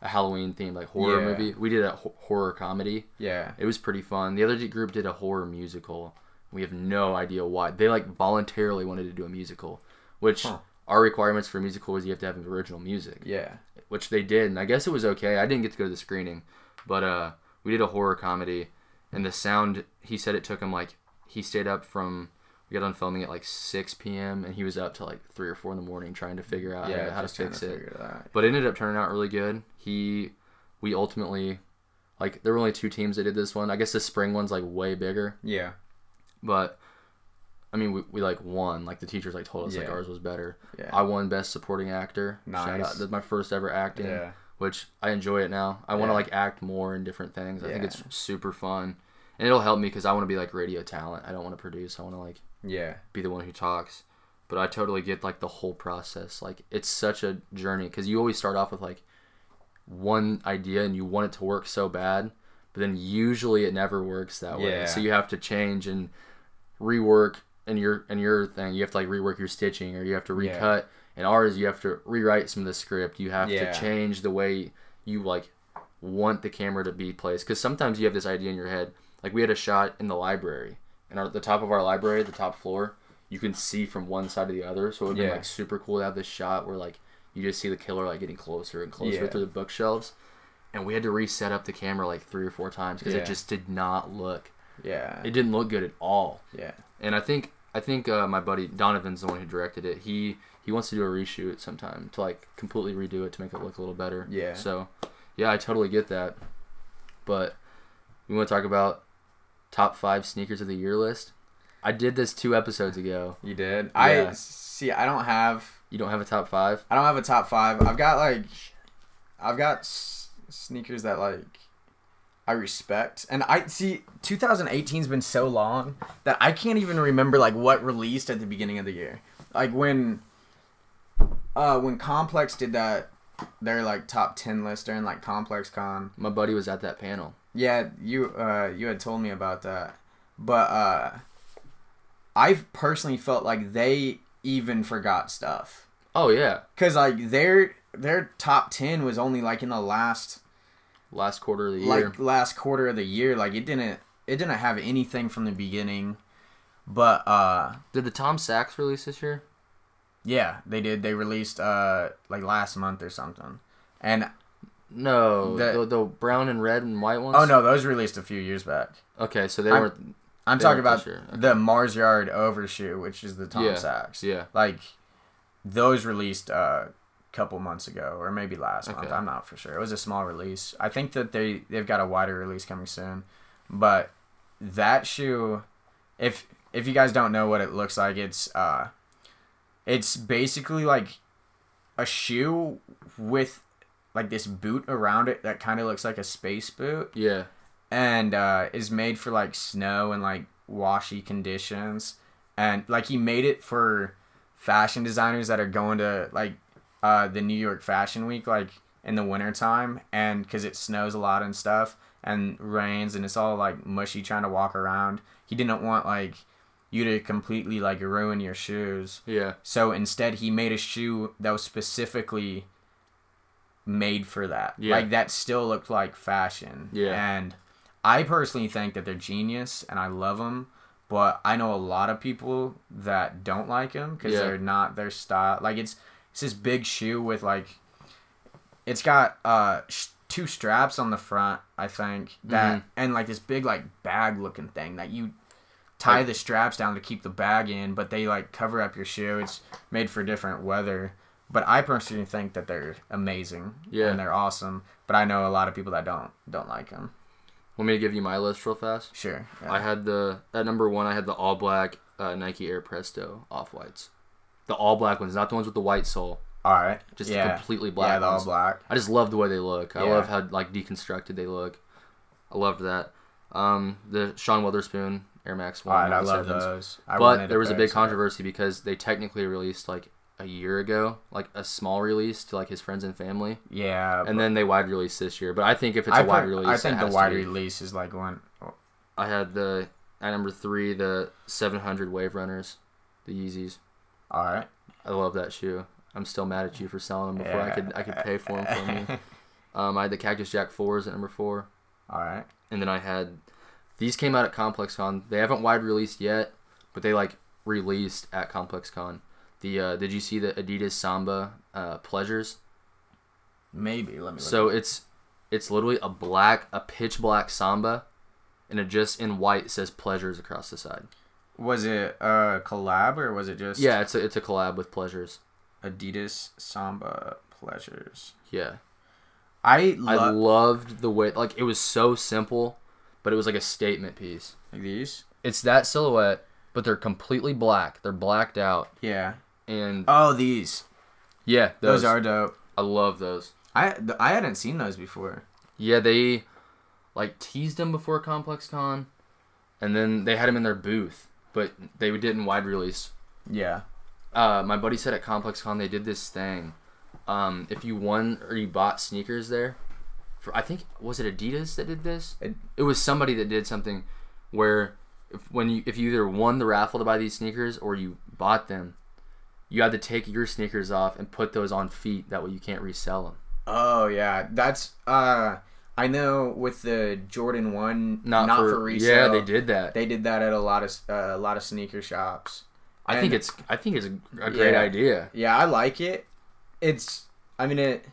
a Halloween themed like horror Yeah. movie. We did a ho- horror comedy. Yeah. It was pretty fun. The other group did a horror musical. We have no idea why they like voluntarily wanted to do a musical, which Huh. our requirements for a musical was you have to have original music Yeah. Which they did, and I guess it was okay. I didn't get to go to the screening, but uh, we did a horror comedy, and the sound. He said it took him like he stayed up from we got done filming at like 6 p.m. and he was up till like three or four in the morning trying to figure out Yeah. how to fix it. it. But it ended up turning out really good. He, we ultimately, like there were only two teams that did this one. I guess the spring one's like way bigger, Yeah. but. I mean, we, we like won. Like the teachers like told us like ours was better. Yeah. I won best supporting actor. Shout out. That's my first ever acting Yeah. which I enjoy it now. I want to Yeah. like act more in different things. I think it's super fun, and it'll help me because I want to be like radio talent. I don't want to produce. I want to like Yeah. be the one who talks. But I totally get like the whole process. Like it's such a journey because you always start off with like one idea and you want it to work so bad, but then usually it never works that way. Yeah. So you have to change and rework and your and your thing. You have to like rework your stitching or you have to Yeah. recut. And ours, you have to rewrite some of the script. You have Yeah. to change the way you like want the camera to be placed. Because sometimes you have this idea in your head. Like we had a shot in the library, and our, the top of our library, the top floor, you can see from one side to the other. So it would be Yeah. like super cool to have this shot where like you just see the killer like getting closer and closer Yeah. through the bookshelves. And we had to reset up the camera like three or four times because Yeah. it just did not look. Yeah. It didn't look good at all. Yeah. And I think I think uh, my buddy Donovan's the one who directed it. He he wants to do a reshoot sometime to like completely redo it to make it look a little better. Yeah. So, yeah, I totally get that. But we want to talk about top five sneakers of the year list. I did this two episodes ago. You did. Yeah. I see. I don't have. You don't have a top five? I don't have a top five. I've got like. I've got s- sneakers that like. I respect. And I see 2018's been so long that I can't even remember like what released at the beginning of the year. Like when uh when Complex did that their like top 10 list during like Complex Con. My buddy was at that panel. Yeah, you uh you had told me about that. But uh I've personally felt like they even forgot stuff. Oh yeah, Cuz like their their top 10 was only like in the last last quarter of the year. like last quarter of the year like it didn't it didn't have anything from the beginning but uh Did the Tom Sachs release this year? yeah they did they released uh like last month or something and No, The- the, the brown and red and white ones. oh no those released a few years back Okay, so they I'm- weren't. i'm They talking about okay. the mars yard overshoe which is the tom Yeah, sachs Yeah, like those released uh, couple months ago or maybe last month i'm not for sure. It was a small release. I think that they they've got a wider release coming soon. But that shoe if if you guys don't know what it looks like it's uh it's basically like a shoe with like this boot around it that kind of looks like a space boot. Yeah. and uh, is made for like snow and like washy conditions. And like he made it for fashion designers that are going to like uh, the new york fashion week like in the wintertime and because it snows a lot and stuff and rains and it's all like mushy trying to walk around he didn't want like you to completely like ruin your shoes Yeah. so instead, he made a shoe that was specifically made for that. Yeah. Like that still looked like fashion. Yeah. And I personally think that they're genius, and I love them. But I know a lot of people that don't like them because Yeah. they're not their style. Like it's it's this big shoe with like it's got uh sh- two straps on the front. I think that Mm-hmm. and like this big like bag looking thing that you tie the straps down to keep the bag in, but they like cover up your shoe. It's made for different weather. But I personally think that they're amazing. Yeah. And they're awesome. But I know a lot of people that don't don't like them. Want me to give you my list real fast? Sure. yeah. I had the at number one. I had the all black uh, Nike Air Presto off whites. The all black ones, not the ones with the white sole. all right. Just yeah. completely black Yeah, the all black. I just love the way they look. I love how like deconstructed they look. I loved that. Um, the Sean Wotherspoon Air Max One. right, I love 97s. those. I But there was a big controversy because they technically released like a year ago, like a small release to like his friends and family, Yeah. and then they wide released this year. But I think if it's I, a wide release, I think the wide release is like one. I had the at number three the 700 Wave Runners, the Yeezys. All right. I love that shoe. I'm still mad at you for selling them before I could I could pay for them from you. Um, I had the Cactus Jack fours at number four, All right. and then I had these came out at Complex Con. They haven't wide released yet, but they like released at Complex Con. The uh, did you see the Adidas Samba uh, Pleasures? Maybe. Let me. Look. So it's it's literally a black a pitch black Samba, and it just in white says Pleasures across the side. Was it a collab or was it just? Yeah, it's a it's a collab with Pleasures. Adidas Samba Pleasures. Yeah. I I loved the way like it was so simple, but it was like a statement piece. Like these. It's that silhouette, but they're completely black. They're blacked out, Yeah. and Oh, these. yeah, Those, those, are dope. I love those. I th- I hadn't seen those before. Yeah, they like teased them before Complex Con, and then they had them in their booth, but they didn't wide release. Yeah. Uh, my buddy said at Complex Con they did this thing. Um, if you won or you bought sneakers there, for I think was it Adidas that did this? It- it was somebody that did something where if when you if you either won the raffle to buy these sneakers or you bought them, you had to take your sneakers off and put those on feet. That way you can't resell them. Oh yeah, that's uh. I know with the Jordan One, Not, not, for, for, resale. Yeah, they did that. They did that at a lot of uh, a lot of sneaker shops. I think it's I think it's a, a great Yeah. idea. Yeah, I like it. It's I mean it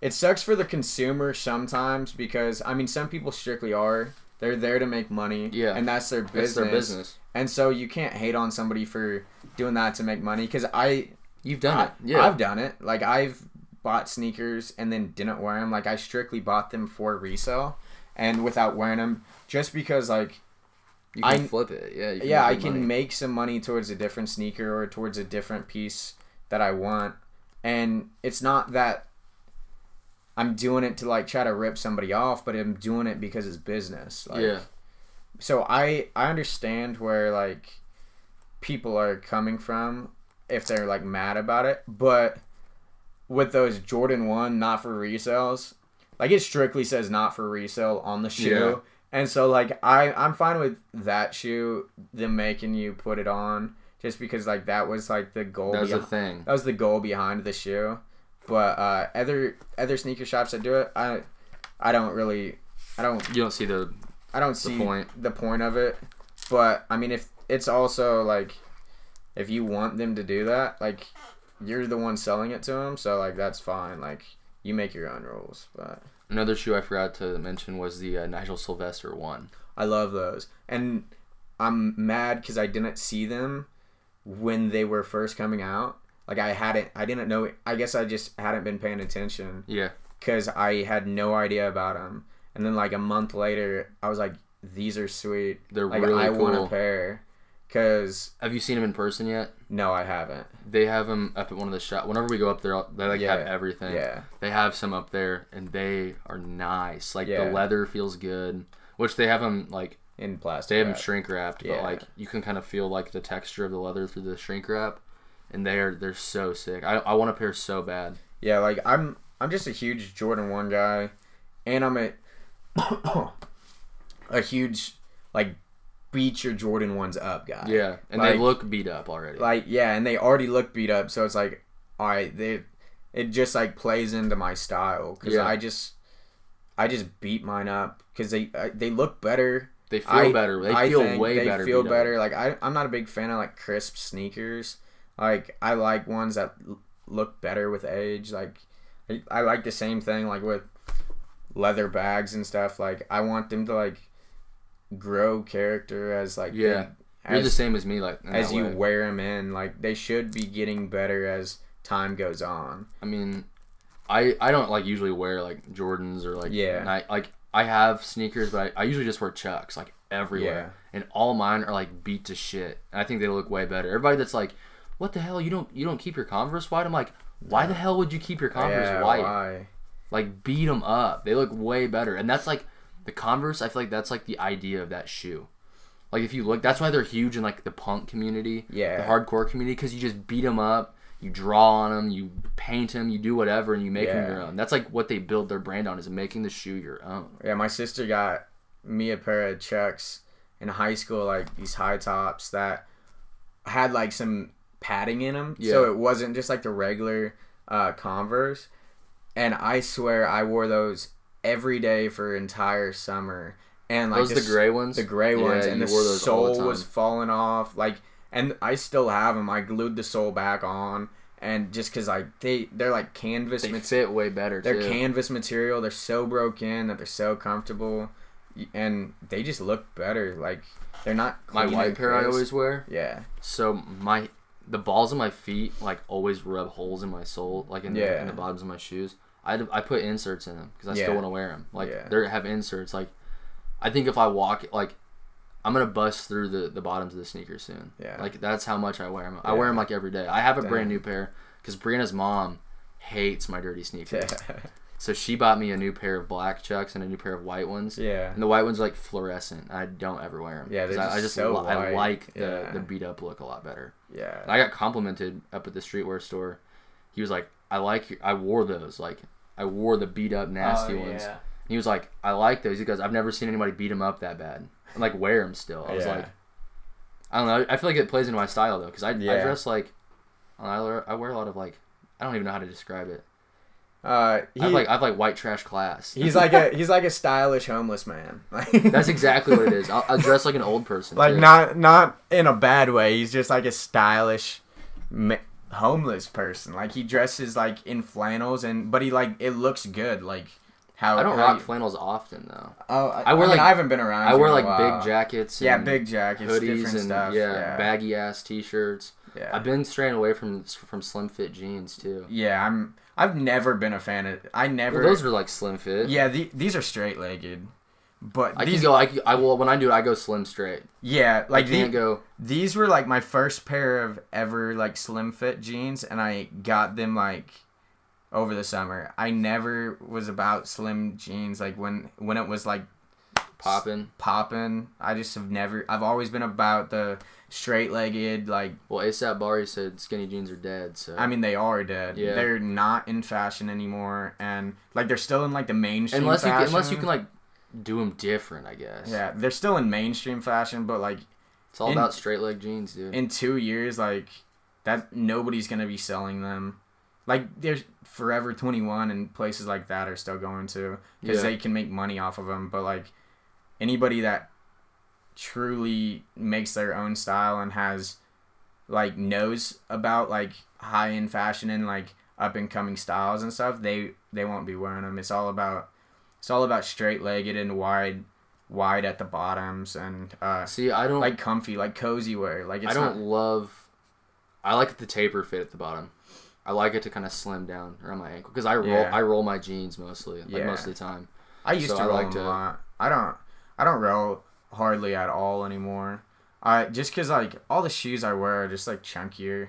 it sucks for the consumer sometimes because I mean some people strictly are. They're there to make money. Yeah. And that's their business. It's their business. And so you can't hate on somebody for doing that to make money cuz I You've done I, it. Yeah. I've done it. Like I've bought sneakers and then didn't wear them. Like I strictly bought them for resale and without wearing them just because like you can I- flip it. Yeah. You yeah, I can money. make some money towards a different sneaker or towards a different piece that I want. And it's not that I'm doing it to like try to rip somebody off, but I'm doing it because it's business. Like, yeah. So I I understand where like people are coming from if they're like mad about it, but with those Jordan 1 not for resales, like it strictly says not for resale on the shoe. Yeah. And so like I I'm fine with that shoe them making you put it on just because like that was like the goal That's the behi- thing. that was the goal behind the shoe. But uh other other sneaker shops that do it, I I don't really I don't You don't see the I don't see the point. the point of it. But I mean, if it's also like, if you want them to do that, like, you're the one selling it to them, so like that's fine. Like, you make your own rules. But another shoe I forgot to mention was the uh, Nigel Sylvester one. I love those, and I'm mad because I didn't see them when they were first coming out. Like I hadn't, I didn't know. I guess I just hadn't been paying attention Yeah. because I had no idea about them. And then like a month later, I was like, these are sweet. They're like really I want a pair. Cause Have you seen them in person yet? no, I haven't. They have them up at one of the shop. Whenever we go up there, they like have everything. Yeah, They have some up there, and they are nice. Like Yeah. the leather feels good, which they have them like in plastic. they have them shrink wrapped, Yeah. but like you can kind of feel like the texture of the leather through the shrink wrap, and they're they're so sick. I I want a pair so bad. Yeah, like I'm I'm just a huge Jordan one guy, and I'm a a huge like beat your Jordan ones up guy. Yeah, and Like- they look beat up already. Like yeah, and they already look beat up, so it's like, all right, they it just like plays into my style because Yeah. I just I just beat mine up because they I, they look better. they feel I- better. They I feel way they better. feel beat up. better. Like I I'm not a big fan of like crisp sneakers. Like I like ones that l- look better with age. Like I, I like the same thing like with leather bags and stuff. Like I want them to like grow character as like Yeah. they- You're the same as me. Like as you way. wear them in. Like they should be getting better as time goes on. I mean, I I don't like usually wear like Jordans or like Yeah. Ni- like I have sneakers, but I, I usually just wear Chucks like everywhere, and all mine are like beat to shit. And I think they look way better. Everybody that's like, "What the hell? You don't you don't keep your Converse white?" I'm like, "Why the hell would you keep your Converse yeah, white? why? Like beat them up. They look way better." And that's like the Converse. I feel like that's like the idea of that shoe. Like if you look, that's why they're huge in like the punk community, Yeah. the hardcore community, because you just beat them up, you draw on them, you paint them, you do whatever, and you make them your own. That's like what they build their brand on is making the shoe your own. Yeah, my sister got me a pair of Chucks in high school, like these high tops that had like some padding in them, so it wasn't just like the regular uh, Converse. And I swear I wore those every day for entire summer. And like Those the the gray ones, the gray ones, Yeah, and the all the sole was falling off. Like, and I still have them. I glued the sole back on, and just because like they they're like canvas They material. fit way better They're too. canvas material. They're so broke in that they're so comfortable, and they just look better. Like they're not. my white pair I always wear. Yeah. So my the balls of my feet like always rub holes in my sole, like in, the, in the bottoms of my shoes. I, I put inserts in them because I Yeah. still want to wear them. Like Yeah. they have inserts. Like I think if I walk, like I'm gonna bust through the, the bottoms of the sneakers soon. Yeah. Like that's how much I wear them. I Yeah. wear them like every day. I have a Damn. brand new pair because Brianna's mom hates my dirty sneakers. Yeah. So she bought me a new pair of black chucks and a new pair of white ones. yeah. And the white ones are like fluorescent. I don't ever wear them. Yeah, they're I, I just just so li- I like the, Yeah. the beat up look a lot better. Yeah. And I got complimented up at the streetwear store. He was like, "I like I wore those. Like I wore the beat up nasty oh, ones." Yeah. He was like, "I like those." He goes, "I've never seen anybody beat them up that bad and like wear them still." I was Yeah. like, I don't know. I feel like it plays into my style though, because I, I dress like I wear, I wear a lot of like I don't even know how to describe it. Uh, he, I have like I have like white trash class. he's like a he's like a stylish homeless man. That's exactly what it is. I'll, I'll dress like an old person. like too. not not in a bad way. He's just like a stylish homeless person. Like he dresses like in flannels and but he like it looks good. Like how I don't how rock you- flannels often though. Oh, I, I wear, I mean, like- I haven't been around. I wear like big jackets. Yeah, big jackets, hoodies different and stuff. yeah, Yeah, baggy ass t-shirts. yeah. I've been straying away from from slim fit jeans too. yeah, I'm. I've never been a fan of. I never. Well, those are like slim fit. yeah, the, these are straight legged, but I these. can go. I, can- I will when I do it. I go slim straight. yeah, like I can't go. these were like my first pair of ever like slim fit jeans, and I got them like over the summer. I never was about slim jeans like when when it was like Popping. popping. I just have never. I've always been about the straight legged like. Well, ASAP Bari said skinny jeans are dead. So I mean, they are dead. Yeah. They're not in fashion anymore, and like they're still in like the mainstream. unless you can, unless you can like do them different, I guess. Yeah, they're still in mainstream fashion, but like It's all In- about straight leg jeans, dude. in two years, like that nobody's gonna be selling them. Like there's Forever 21 and places like that are still going to because Yeah. they can make money off of them. But like anybody that truly makes their own style and has like knows about like high end fashion and like up and coming styles and stuff, they they won't be wearing them. It's all about it's all about straight legged and wide wide at the bottoms and uh See, I don't like comfy, like cozy wear. Like it's I don't not love. I like the taper fit at the bottom. I like it to kind of slim down around my ankle because I roll. Yeah. I roll my jeans mostly, like Yeah. most of the time. I used So to I roll like them to- a lot. I don't. I don't roll hardly at all anymore. I just because like all the shoes I wear are just like chunkier,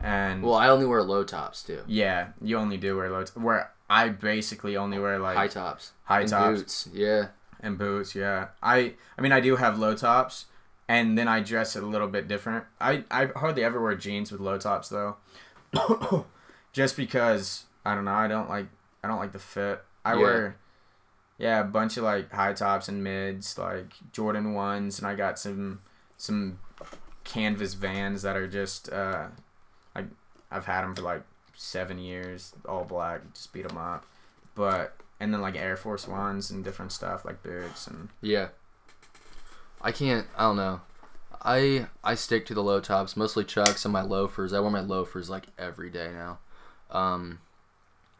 and Well, I only wear low tops too. yeah, you only do wear low. T- where I basically only wear like high tops. high and tops Boots. Yeah. and boots. Yeah, I. I mean, I do have low tops, and then I dress it a little bit different. I I hardly ever wear jeans with low tops though, just because I don't know. I don't like. I don't like the fit. I Yeah. wear. Yeah, a bunch of like high tops and mids, like Jordan ones, and I got some some canvas vans that are just uh, like I've had them for like seven years, all black, just beat them up. But and then like Air Force ones and different stuff like boots and Yeah. I can't. I don't know. I I stick to the low tops, mostly Chucks and my loafers. I wear my loafers like every day now. Um,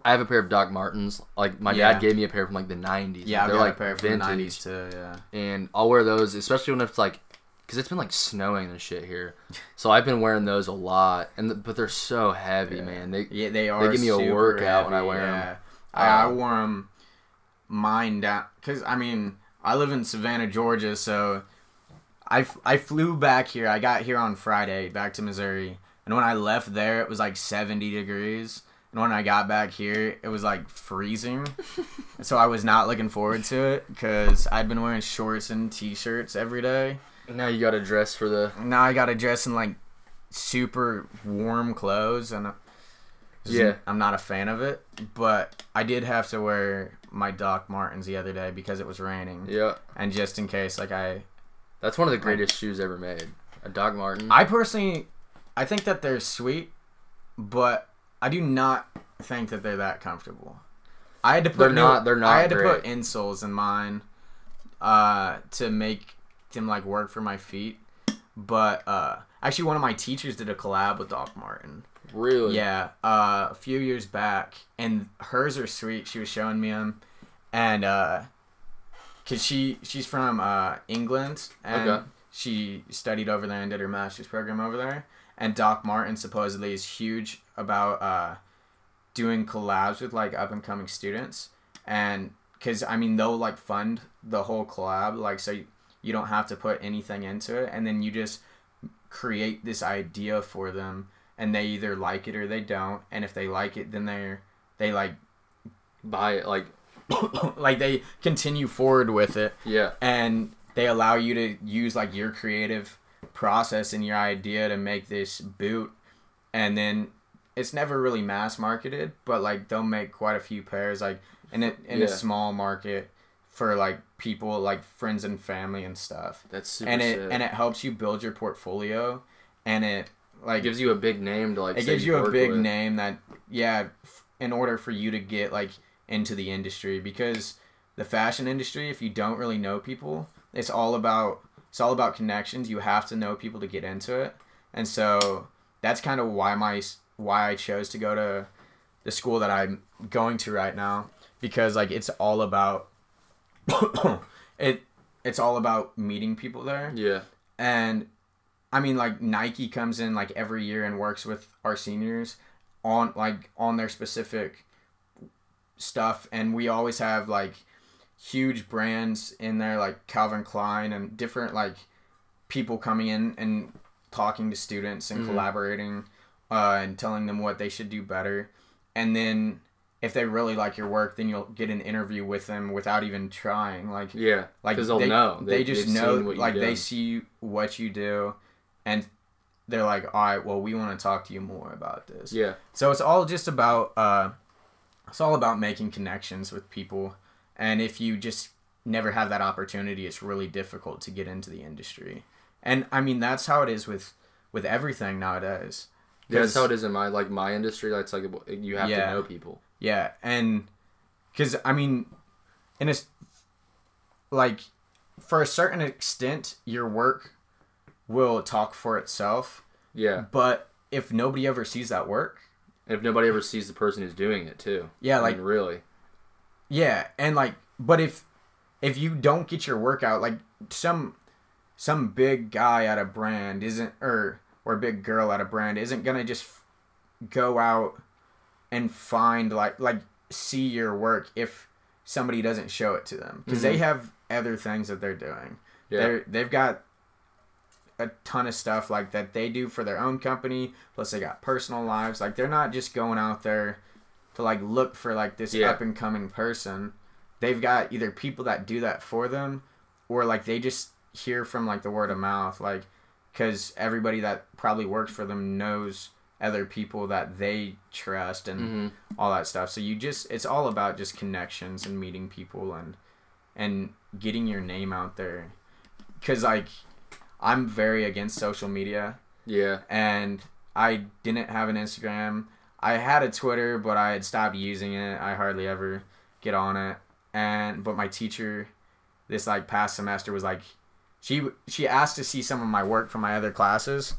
I have a pair of Doc Martens. Like my Yeah. dad gave me a pair from like the '90s. yeah, they're like a pair from vintage, the nineties too. Yeah, and I'll wear those, especially when it's like, because it's been like snowing and shit here. So I've been wearing those a lot, and th- but they're so heavy, Yeah. man. They yeah, they are. They give me a workout when I wear yeah. I, I Uh, wore them mine down because I mean I live in Savannah, Georgia, so I, I flew back here. I got here on Friday back to Missouri, and when I left there, it was like seventy degrees. And when I got back here, it was like freezing. so I was not looking forward to it because I'd been wearing shorts and t-shirts every day. Now you got to dress for the Now I got to dress in like super warm clothes, and Yeah. I'm not a fan of it. But I did have to wear my Doc Martens the other day because it was raining, yeah. and just in case, like I, That's one of the greatest shoes ever made. A Doc Martin. I personally, I think that they're sweet, but I do not think that they're that comfortable. I had to put They're new- not- they're not I had to put insoles in mine, uh, to make them like work for my feet. But uh, actually, one of my teachers did a collab with Doc Martin. really. Yeah, uh, a few years back, and hers are sweet. She was showing me them, and uh, cause she she's from uh England, and Okay. she studied over there and did her master's program over there. And Doc Martin supposedly is huge about uh doing collabs with like up and coming students, and cause I mean they'll like fund the whole collab, like so you, don't have to put anything into it, and then you just create this idea for them and they either like it or they don't and if they like it then they're they like Buy it. Like, like they continue forward with it yeah. and they allow you to use like your creative process and your idea to make this boot and then it's never really mass marketed but like they'll make quite a few pairs like in a in Yeah. a small market for like people like friends and family and stuff That's super and it sick. and it helps you build your portfolio and it like it gives you a big name to like. it gives you a big with. name that yeah f- in order for you to get like into the industry because the fashion industry if you don't really know people it's all about it's all about connections you have to know people to get into it and so that's kind of why my why I chose to go to the school that I'm going to right now because like it's all about it it's all about meeting people there Yeah. and I mean like Nike comes in like every year and works with our seniors on like on their specific stuff and we always have like huge brands in there like Calvin Klein and different like people coming in and talking to students and Mhm. collaborating uh, and telling them what they should do better and then if they really like your work, then you'll get an interview with them without even trying. Like Yeah, like because they'll they, know. They, just they've know like they see what you do, and they're like, all right, well, we want to talk to you more about this. Yeah, So it's all just about uh, it's all about making connections with people, and if you just never have that opportunity, it's really difficult to get into the industry. And I mean that's how it is with with everything nowadays. yeah, that's how it is in my like my industry. That's like you have Yeah. to know people. Yeah, and because I mean, in a like for a certain extent, your work will talk for itself. Yeah, But if nobody ever sees that work, if nobody ever sees the person who's doing it too. yeah, I like mean, really. yeah, and like, but if if you don't get your work out, like some some big guy at a brand isn't or or big girl at a brand isn't gonna just go out and find like like see your work if somebody doesn't show it to them because they mm-hmm. have other things that they're doing. Yeah. They're they've got a ton of stuff like that they do for their own company. Plus they got personal lives. Like they're not just going out there to like look for like this Yeah. up and coming person. They've got either people that do that for them, or like they just hear from like the word of mouth, like because everybody that probably works for them knows other people that they trust and hmm all that stuff. So you just it's all about just connections and meeting people and and getting your name out there. Cuz like I'm very against social media Yeah, and I didn't have an Instagram. I had a Twitter, but I had stopped using it. I hardly ever get on it. And but my teacher this like past semester was like she she asked to see some of my work from my other classes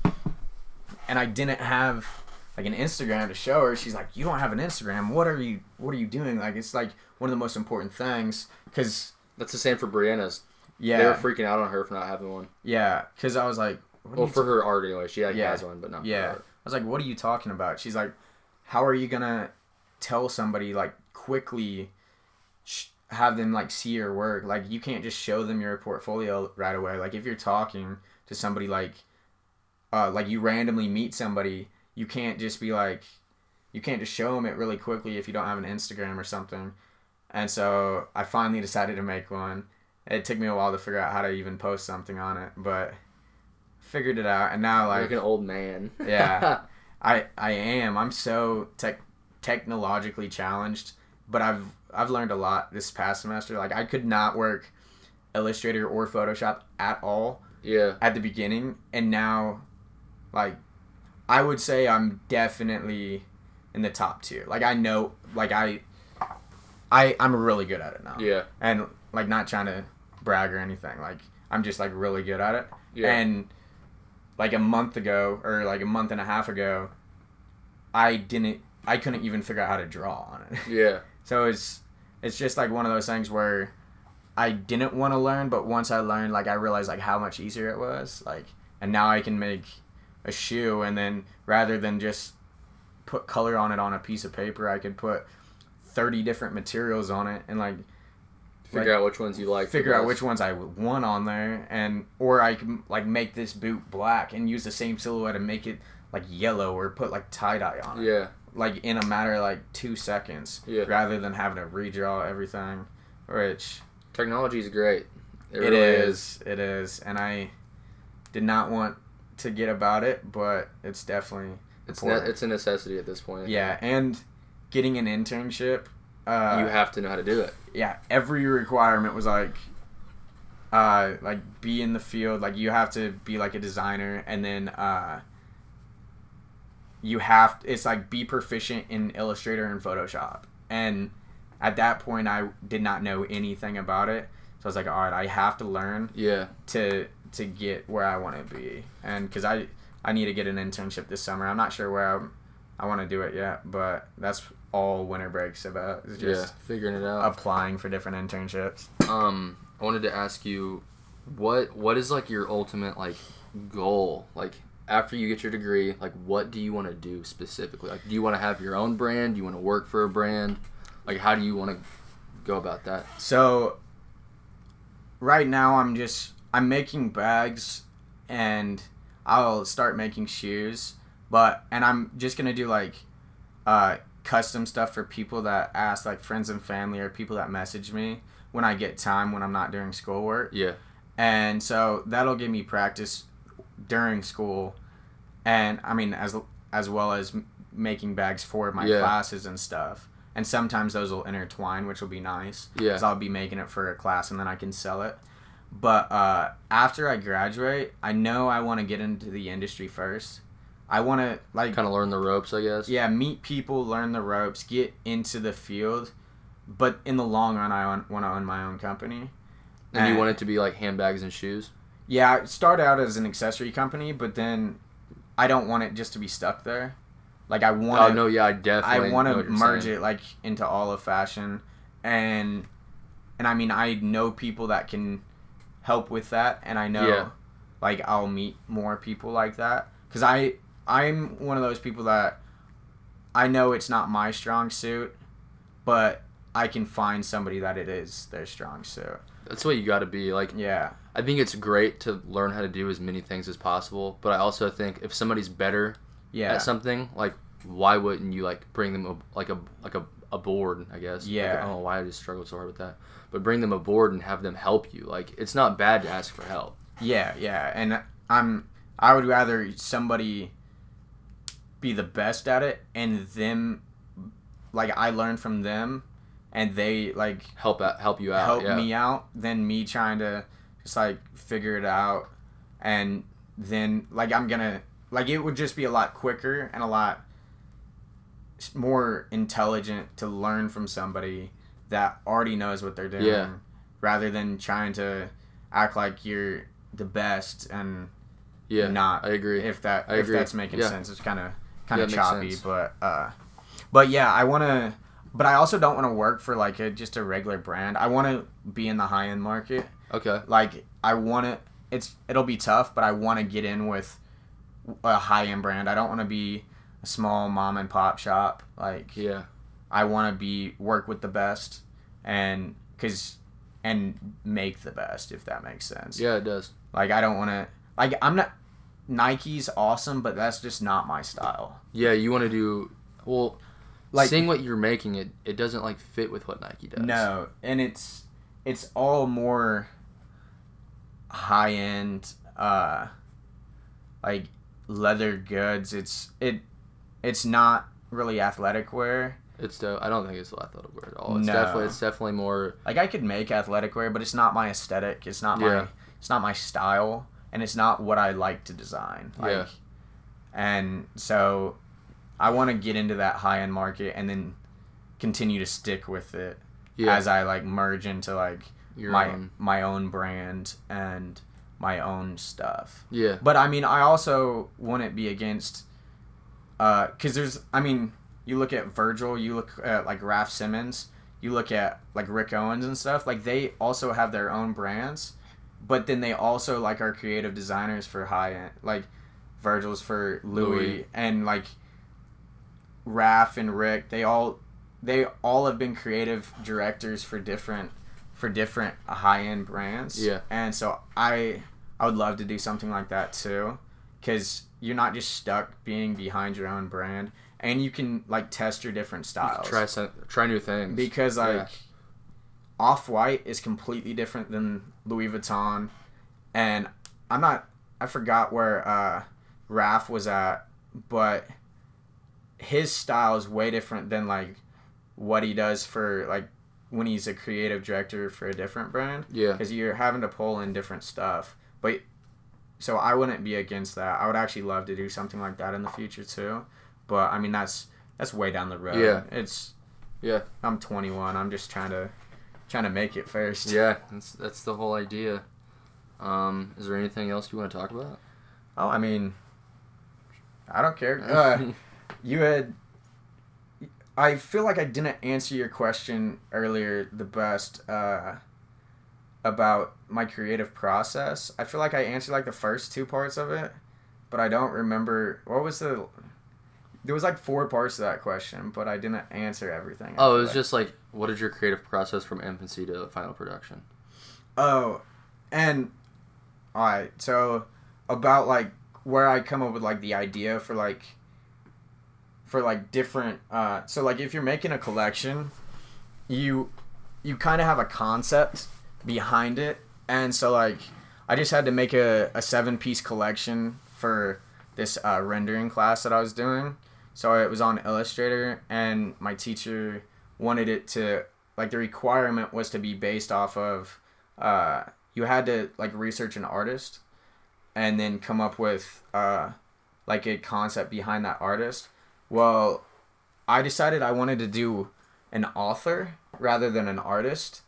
and I didn't have like an Instagram to show her. She's like, "You don't have an Instagram. What are you what are you doing?" Like it's like one of the most important things cuz that's the same for Brianna's. yeah. They were freaking out on her for not having one. yeah, cuz I was like, Well, for her art anyway. She Yeah. has one, but not. for Yeah. I was like, what are you talking about? She's like, how are you gonna tell somebody like quickly sh- have them like see your work? Like you can't just show them your portfolio right away. Like if you're talking to somebody like, uh, like you randomly meet somebody, you can't just be like, you can't just show them it really quickly if you don't have an Instagram or something. And so I finally decided to make one. It took me a while to figure out how to even post something on it, but figured it out. And now like, like an old man. Yeah. I I am. I'm so tech technologically challenged, but I've I've learned a lot this past semester. Like I could not work Illustrator or Photoshop at all yeah. at the beginning, and now, like, I would say I'm definitely in the top tier. Like I know, like I, I I'm really good at it now, Yeah. and like not trying to brag or anything. Like I'm just like really good at it. Yeah. And like a month ago or like a month and a half ago, I didn't I couldn't even figure out how to draw on it. yeah. So it's it's just like one of those things where I didn't want to learn, but once I learned, like I realized like how much easier it was. Like, and now I can make a shoe, and then rather than just put color on it on a piece of paper, I could put thirty different materials on it, and like Figure out which ones you like. figure out which ones I would want on there, and or I can like make this boot black and use the same silhouette and make it like yellow or put like tie dye on it Yeah. like in a matter of like two seconds Yeah. rather than having to redraw everything which Technology is great. It, it really is it is and i did not want to get about it but it's definitely It's ne- it's a necessity at this point. yeah and getting an internship uh you have to know how to do it. yeah every requirement was like uh like be in the field like you have to be like a designer and then uh you have it's like be proficient in illustrator and photoshop and at that point i did not know anything about it so i was like all right i have to learn Yeah. to to get where i want to be and because i i need to get an internship this summer i'm not sure where i'm i want to do it yet but that's all winter breaks about is just yeah. Figuring it out. applying for different internships. Um, I wanted to ask you, what what is like your ultimate like goal? Like after you get your degree, like what do you want to do specifically? Like, do you want to have your own brand? Do you want to work for a brand? Like, how do you want to go about that? So right now I'm just I'm making bags and I'll start making shoes, but and I'm just to do like uh custom stuff for people that ask, like friends and family or people that message me when I get time when I'm not doing schoolwork. Yeah. And so that'll give me practice during school, and I mean as as well as making bags for my Yeah. classes and stuff. And sometimes those will intertwine, which will be nice. Yeah. Because I'll be making it for a class and then I can sell it. But uh, after I graduate, I know I want to get into the industry first. I want to like Kind of learn the ropes, I guess. yeah, meet people, learn the ropes, get into the field. But in the long run, I want to own my own company. And you want it to be like handbags and shoes. Yeah, I start out as an accessory company, but then I don't want it just to be stuck there. Like I want Oh to, no, yeah, I definitely. I want to merge saying. it like into all of fashion, and and I mean I know people that can help with that, and I know Yeah. like I'll meet more people like that because I I'm one of those people that I know it's not my strong suit, but I can find somebody that it is their strong suit. That's what you got to be. Like, Yeah, I think it's great to learn how to do as many things as possible, but I also think if somebody's better yeah, at something, like why wouldn't you like bring them a, like a like a, a board? I guess. Like, Yeah. I don't know why I just struggled so hard with that, but bring them aboard and have them help you. Like it's not bad to ask for help. Yeah, yeah, and I'm I would rather somebody be the best at it and them like I learn from them and they like Help out, help you out. help yeah. me out than me trying to just like figure it out and then like I'm gonna like it would just be a lot quicker and a lot more intelligent to learn from somebody that already knows what they're doing Yeah. rather than trying to act like you're the best and Yeah. not I agree. if that I if agree. that's making Yeah. sense it's kind of kind of makes choppy but uh but yeah i want to but i also don't want to work for like a just a regular brand i want to be in the high end market okay. like i want to it's it'll be tough but i want to get in with a high end brand i don't want to be a small mom and pop shop like Yeah. i want to be work with the best and cuz and make the best if that makes sense Yeah, it does. like I don't want to. Like I'm not. Nike's awesome, but that's just not my style. Yeah, you want to do well. Like- seeing what you're making, it it doesn't like fit with what Nike does. No, and it's it's all more high end, uh, like leather goods. It's it it's not really athletic wear. It's de- I don't think it's athletic wear at all. It's No. definitely it's definitely more. Like I could make athletic wear, but it's not my aesthetic. It's not Yeah. my it's not my style, and it's not what I like to design. Like, Yeah. And so, I want to get into that high end market and then continue to stick with it Yeah, as I like merge into like your my own. my own brand and my own stuff. Yeah, But I mean, I also wouldn't be against, uh, cause there's, I mean, you look at Virgil, you look at like Raf Simons, you look at like Rick Owens and stuff. Like they also have their own brands, but then they also like are creative designers for high end, like Virgil's for Louis, Louis. and like Raf and Rick. They all, they all have been creative directors for different, for different high end brands. Yeah. And so I, I would love to do something like that too, because you're not just stuck being behind your own brand, and you can like test your different styles. try some, try new things. because like Yeah. off white is completely different than Louis Vuitton, and I'm not. I forgot where uh, Raf was at, but his style is way different than like what he does for like when he's a creative director for a different brand yeah, because you're having to pull in different stuff. But so I wouldn't be against that. I would actually love to do something like that in the future too. But I mean that's that's way down the road. Yeah. It's Yeah. I'm 21. I'm just trying to trying to make it first. yeah. That's that's the whole idea. Um, is there anything else you want to talk about? Oh, I mean, I don't care. Uh, you had. I feel like I didn't answer your question earlier the best uh, about my creative process. I feel like I answered like the first two parts of it, but I don't remember what was the. There was like four parts to that question, but I didn't answer everything. I Oh, it was like. just like, what is your creative process from infancy to final production? Oh, and all right. So about like where I come up with like the idea for like for like different uh so like if you're making a collection you you kind of have a concept behind it. And so like i just had to make a, a seven piece collection for this uh, rendering class that i was doing. So it was on illustrator and my teacher wanted it to like the requirement was to be based off of uh you had to like research an artist and then come up with uh like a concept behind that artist. Well, I decided I wanted to do an author rather than an artist.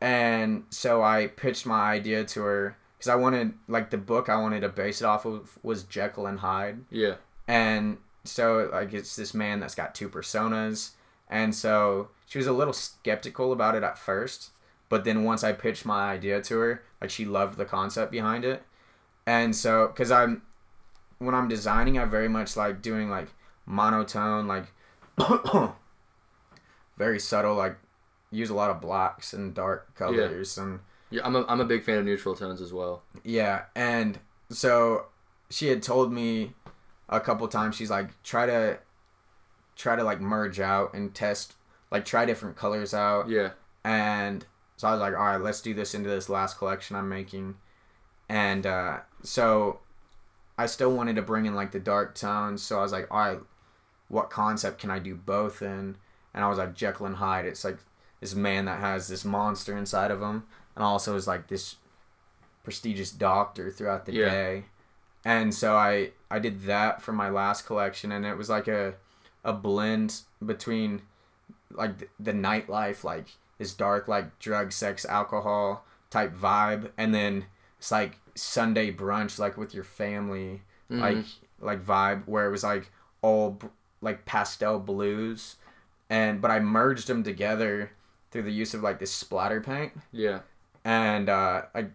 And so I pitched my idea to her because I wanted, like, the book I wanted to base it off of was Jekyll and Hyde. Yeah. And so, like, it's this man that's got two personas. And so she was a little skeptical about it at first. But then once I pitched my idea to her, like, she loved the concept behind it. And so, because I'm, when I'm designing, I very much like doing, like, monotone, like very subtle, like use a lot of blacks and dark colors yeah. and yeah, I'm a, I'm a big fan of neutral tones as well. Yeah, and so she had told me a couple times she's like try to try to like merge out and test like try different colors out. Yeah. And so I was like, all right, let's do this into this last collection I'm making. And uh, so I still wanted to bring in like the dark tones, so I was like, all right, what concept can I do both in? And I was like Jekyll and Hyde. It's like this man that has this monster inside of him, and also is like this prestigious doctor throughout the yeah. day. And so I I did that for my last collection, and it was like a a blend between like the, the nightlife, like this dark like drug, sex, alcohol type vibe, and then it's like Sunday brunch, like with your family, mm-hmm. like like vibe, where it was like all like pastel blues, and but I merged them together through the use of like this splatter paint. Yeah. And uh, I,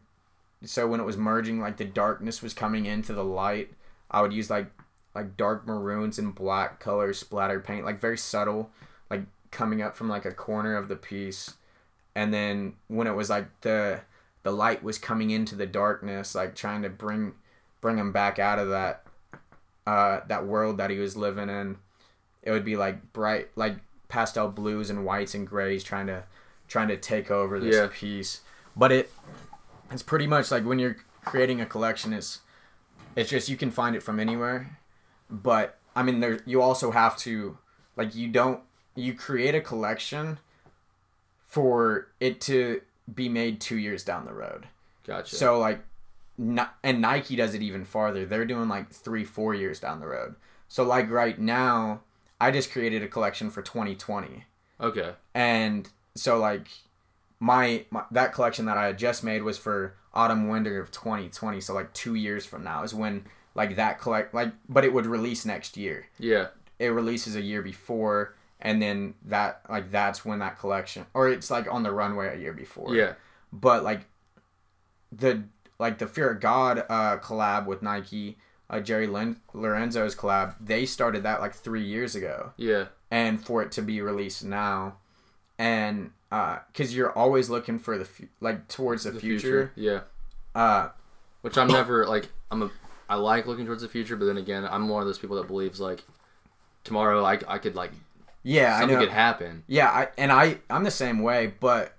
so when it was merging, like the darkness was coming into the light. I would use like like dark maroons and black color splatter paint, like very subtle, like coming up from like a corner of the piece. And then when it was like the the light was coming into the darkness, like trying to bring bring him back out of that uh, that world that he was living in it would be like bright like pastel blues and whites and grays trying to trying to take over this yeah. piece. But it it's pretty much like when you're creating a collection it's it's just you can find it from anywhere. But i mean there you also have to like you don't you create a collection for it to be made two years down the road. Gotcha. So like and nike does it even farther. They're doing like three four years down the road. So like right now I just created a collection for 2020. Okay. And so like my, my that collection that I had just made was for autumn winter of 2020. So like two years from now is when like that collect like but it would release next year. Yeah. It releases a year before and then that like that's when that collection or it's like on the runway a year before. Yeah. But like the like the Fear of God uh collab with Nike uh, Jerry Len- Lorenzo's collab, they started that like three years ago. Yeah. And for it to be released now, and because uh, you're always looking for the fu- like towards the, the future. future. Yeah. Uh, which I'm never like I'm a I like looking towards the future, but then again, I'm one of those people that believes like tomorrow I, I could like yeah something could happen. Yeah, I and I I'm the same way, but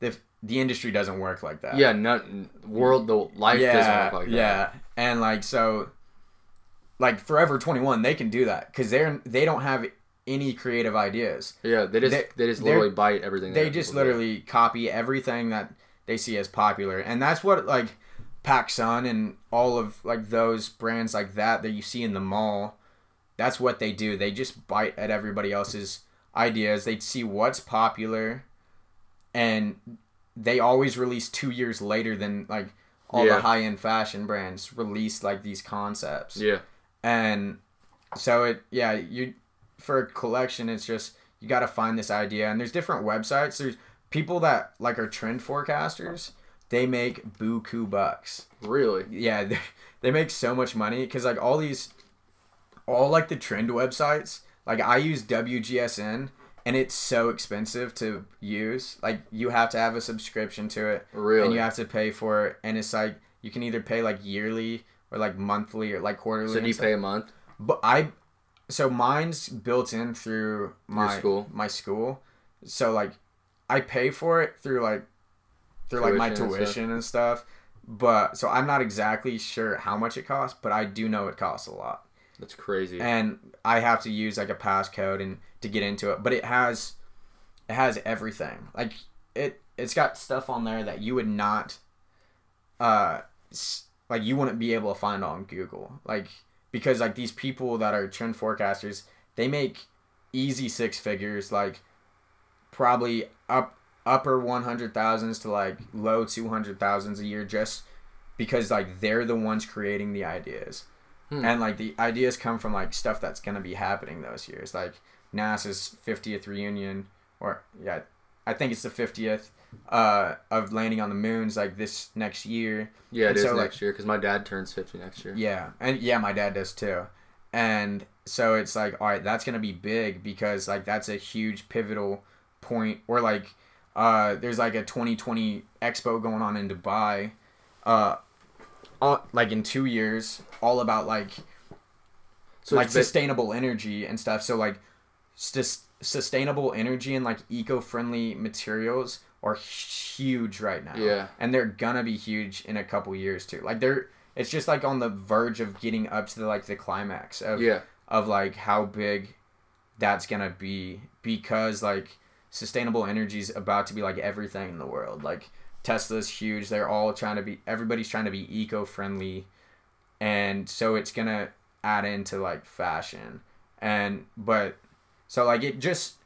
the the industry doesn't work like that. Yeah, no world the life yeah, doesn't work like that. Yeah, and like so like Forever 21, they can do that because they're they don't have any creative ideas. Yeah, they just they, they just literally bite everything. They just literally do. copy everything that they see as popular, and that's what like PacSun and all of like those brands like that that you see in the mall. That's what they do. They just bite at everybody else's ideas. They see what's popular, and they always release two years later than like all yeah. the high end fashion brands release like these concepts. Yeah and so it yeah you for a collection it's just you got to find this idea. And there's different websites. There's people that like are trend forecasters. They make buku bucks. Really? Yeah they, they make so much money because like all these all like the trend websites like i use wgsn and it's so expensive to use. Like you have to have a subscription to it really and you have to pay for it. And it's like you can either pay like yearly or like monthly or like quarterly. So do you pay a month? But I, so mine's built in through my school? My school. So like I pay for it through like through like my Tuition and stuff. and stuff. But so I'm not exactly sure how much it costs, but I do know it costs a lot. That's crazy. And I have to use like a passcode and to get into it. But it has it has everything. Like it it's got stuff on there that you would not uh s- like you wouldn't be able to find on Google. Like because like these people that are trend forecasters, they make easy six figures like probably up upper 100,000s to like low 200,000s a year just because like they're the ones creating the ideas. Hmm. And like the ideas come from like stuff that's going to be happening those years. Like NASA's 50th reunion or yeah, I think it's the 50th uh of landing on the moon's like this next year. yeah, it and is so, like- next year because my dad turns 50 next year. Yeah, and yeah, my dad does too. And so it's like, all right, that's gonna be big because like that's a huge pivotal point. Or like, uh, there's like a 2020 expo going on in Dubai, uh, all, like in two years, all about like So like sustainable energy and stuff. So like, sus- sustainable energy and like eco-friendly materials are huge right now. Yeah. and they're gonna be huge in a couple years too. Like they're, it's just like on the verge of getting up to the like the climax of yeah, of like how big that's gonna be because like sustainable energy is about to be like everything in the world. Like Tesla's huge. They're all trying to be. Everybody's trying to be eco-friendly, and so it's gonna add into like fashion and but so like it just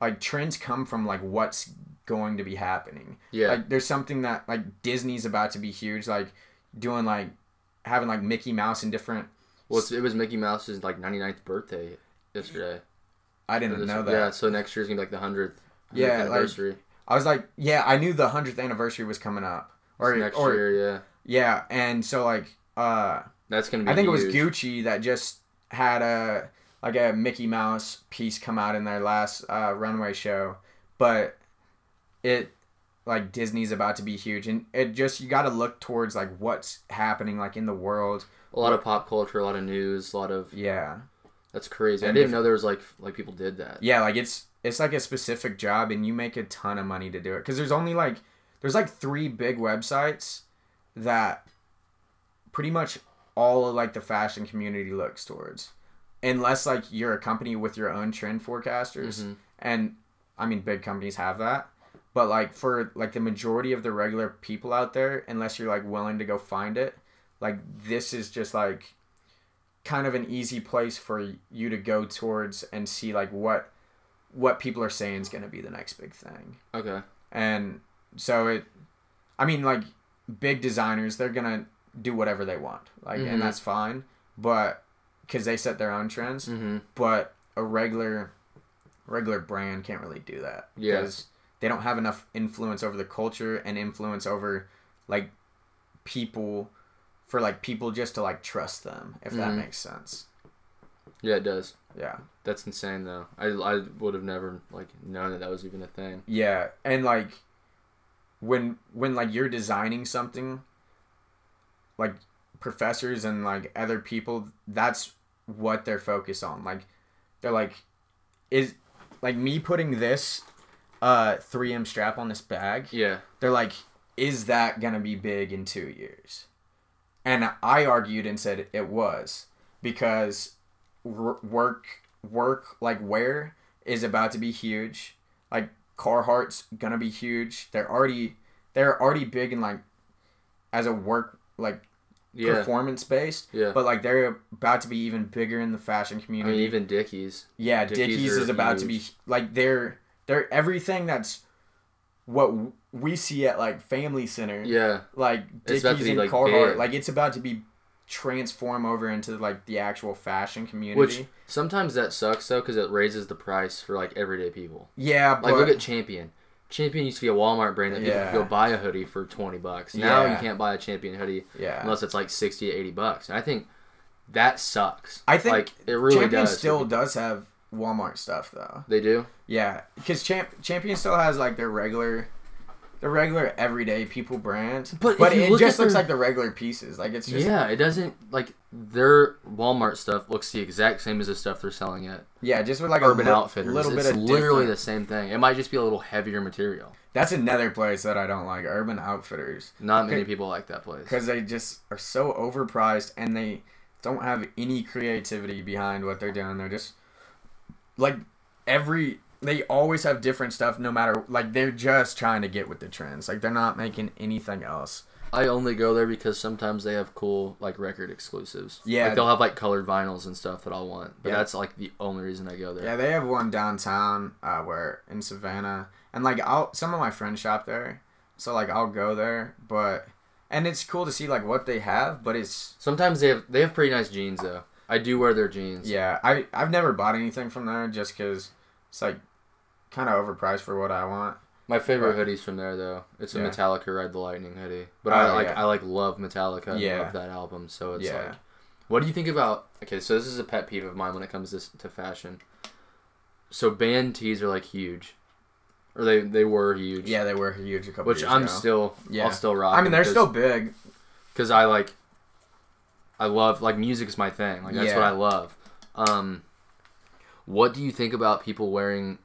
like trends come from like what's going to be happening yeah. like there's something that like disney's about to be huge like doing like having like mickey mouse in different well, it's, it was Mickey Mouse's like 99th birthday yesterday. i didn't know that Yeah, so next year's gonna be like the hundredth. Yeah, like- anniversary. i was like yeah i knew the 100th anniversary was coming up or It's next or year, yeah. yeah and so like uh That's gonna be. i think it was gucci that just had a like a mickey mouse piece come out in their last uh runway show but it like disney's about to be huge and it just you got to look towards like what's happening like in the world A lot of pop culture, a lot of news, a lot of. yeah That's crazy. I didn't if- know there was like like people did that. Yeah, like it's it's like a specific job and you make a ton of money to do it. Cuz there's only like there's like 3 big websites that pretty much all of like the fashion community looks towards. Unless like you're a company with your own trend forecasters Mhm. and I mean big companies have that. But like for like the majority of the regular people out there unless you're like willing to go find it, like this is just like kind of an easy place for you to go towards and see like what what people are saying is going to be the next big thing Okay. and so it i mean like big designers they're going to do whatever they want like Mhm. and that's fine but because they set their own trends Mm-hmm. but a regular regular brand can't really do that Yeah. They don't have enough influence over the culture and influence over like people for like people just to like trust them if that Mhm. makes sense Yeah, it does. yeah That's insane though. I, I would have never like known that that was even a thing. Yeah, and like when when like you're designing something, like professors and like other people, that's what they're focused on. Like they're like, is like me putting this uh 3M strap on this bag. Yeah. They're like, is that gonna be big in two years? And I argued and said it was because wor- work work like wear is about to be huge. Like Carhartt's gonna be huge. They're already they're already big in like as a work like Yeah. performance based. Yeah. But like they're about to be even bigger in the fashion I community. mean, even Dickies. Yeah, Dickies Dickies, is about to be like they're they're everything that's what we see at like Family Center. Yeah. Like Dickies about to be, and like, Carhartt, big. like it's about to be transform over into like the actual fashion community. Which sometimes that sucks though, because it raises the price for like everyday people. yeah, Like but look at Champion. Champion used to be a Walmart brand that people Yeah. could go buy a hoodie for twenty bucks. Now you can't buy a Champion hoodie yeah, unless it's like sixty to eighty bucks. And I think that sucks. I think like it really Champion does. still does have Walmart stuff though. They do. Yeah, because Champ Champion still has like their regular, the regular everyday people brand. But but it look just looks their- like the regular pieces. Like it's just yeah, it doesn't like their Walmart stuff looks the exact same as the stuff they're selling at yeah, just with like Urban a li- Outfitters. little it's bit of literally different- the same thing. It might just be a little heavier material. That's another place that I don't like. Urban Outfitters. Not many people like that place. because they just are so overpriced and they don't have any creativity behind what they're doing. They're just like every they always have different stuff no matter like they're just trying to get with the trends. Like they're not making anything else. I only go there because sometimes they have cool like record exclusives. Yeah. like they'll have like colored vinyls and stuff that I'll want. But Yeah. that's like the only reason I go there. Yeah, they have one downtown uh, where in Savannah, and like I'll some of my friends shop there, so like I'll go there, but and it's cool to see like what they have, but it's Sometimes they have they have pretty nice jeans though. I do wear their jeans. yeah I I've never bought anything from there just because it's like kind of overpriced for what I want. My favorite Right. hoodie's from there though. It's a Yeah. Metallica Ride the Lightning hoodie. But Oh, I like yeah. I like love Metallica and Yeah. love that album. So it's Yeah. like what do you think about okay, so this is a pet peeve of mine when it comes to, to fashion. So band tees are like huge. Or they they were huge. Yeah, they were huge a couple Which years I'm ago. still Yeah. I'll still rock. I mean, they're still big. because I like I love like music is my thing. Like that's what I love. Um, what do you think about people wearing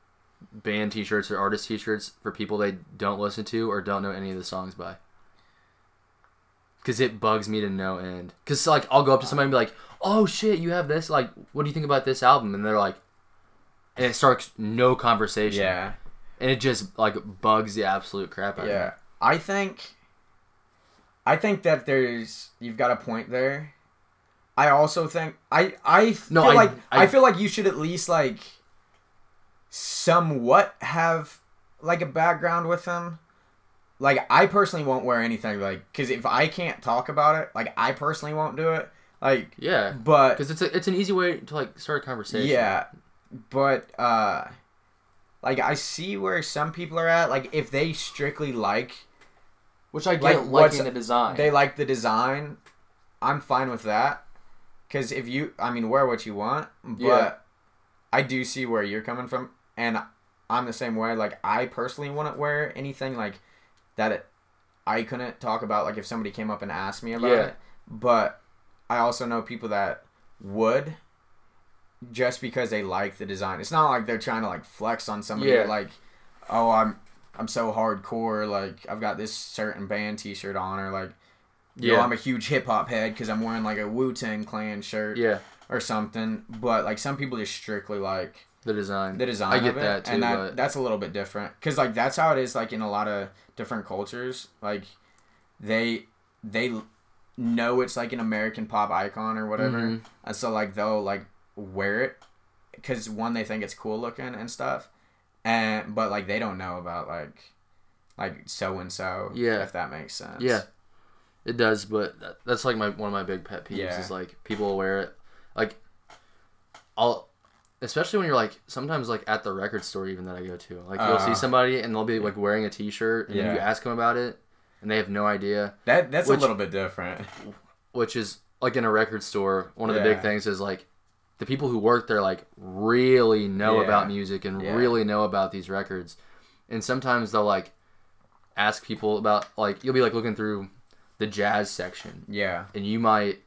band T-shirts or artist T-shirts for people they don't listen to or don't know any of the songs by? Because it bugs me to no end. Because like I'll go up to somebody and be like, "Oh shit, you have this? Like, what do you think about this album?" And they're like, and it starts no conversation. Yeah, and it just like bugs the absolute crap out of me. yeah. I think, I think that there's you've got a point there. I also think I I feel I- like I, I- feel like you should at least like somewhat have like a background with them. Like I personally won't wear anything like because if I can't talk about it, like I personally won't do it. Like, Yeah, but because it's a, it's an easy way to like start a conversation. Yeah, but uh, like I see where some people are at. Like if they strictly like which I get Like, liking the design. they like the design, I'm fine with that. Cause if you, I mean, wear what you want, but Yeah. I do see where you're coming from, and I'm the same way. Like I personally wouldn't wear anything like that. It, I couldn't talk about like if somebody came up and asked me about Yeah. it, but I also know people that would just because they like the design. It's not like they're trying to like flex on somebody Yeah. like, oh, I'm I'm so hardcore. Like I've got this certain band T-shirt on, or like, yo, Yeah. I'm a huge hip hop head because I'm wearing like a Wu Tang Clan shirt yeah, or something. But like some people just strictly like the design. the design. I get of it, that too, and that but that's a little bit different because like that's how it is like in a lot of different cultures. Like they they know it's like an American pop icon or whatever, Mhm. and so like they'll like wear it because one they think it's cool looking and stuff, and but like they don't know about like like so and so. Yeah. if that makes sense. Yeah, it does, but that's like my one of my big pet peeves Yeah. is like people will wear it, like I'll, especially when you're like sometimes like at the record store even that I go to, like you'll see Uh. somebody and they'll be like wearing a T-shirt and then you ask them about it and they have no idea, that that's Which- a little bit different. which is like in a record store. One of the big things is like the people who work there like really know Yeah. about music and Yeah. really know about these records, and sometimes they'll like ask people about like you'll be like looking through the jazz section. Yeah, and you might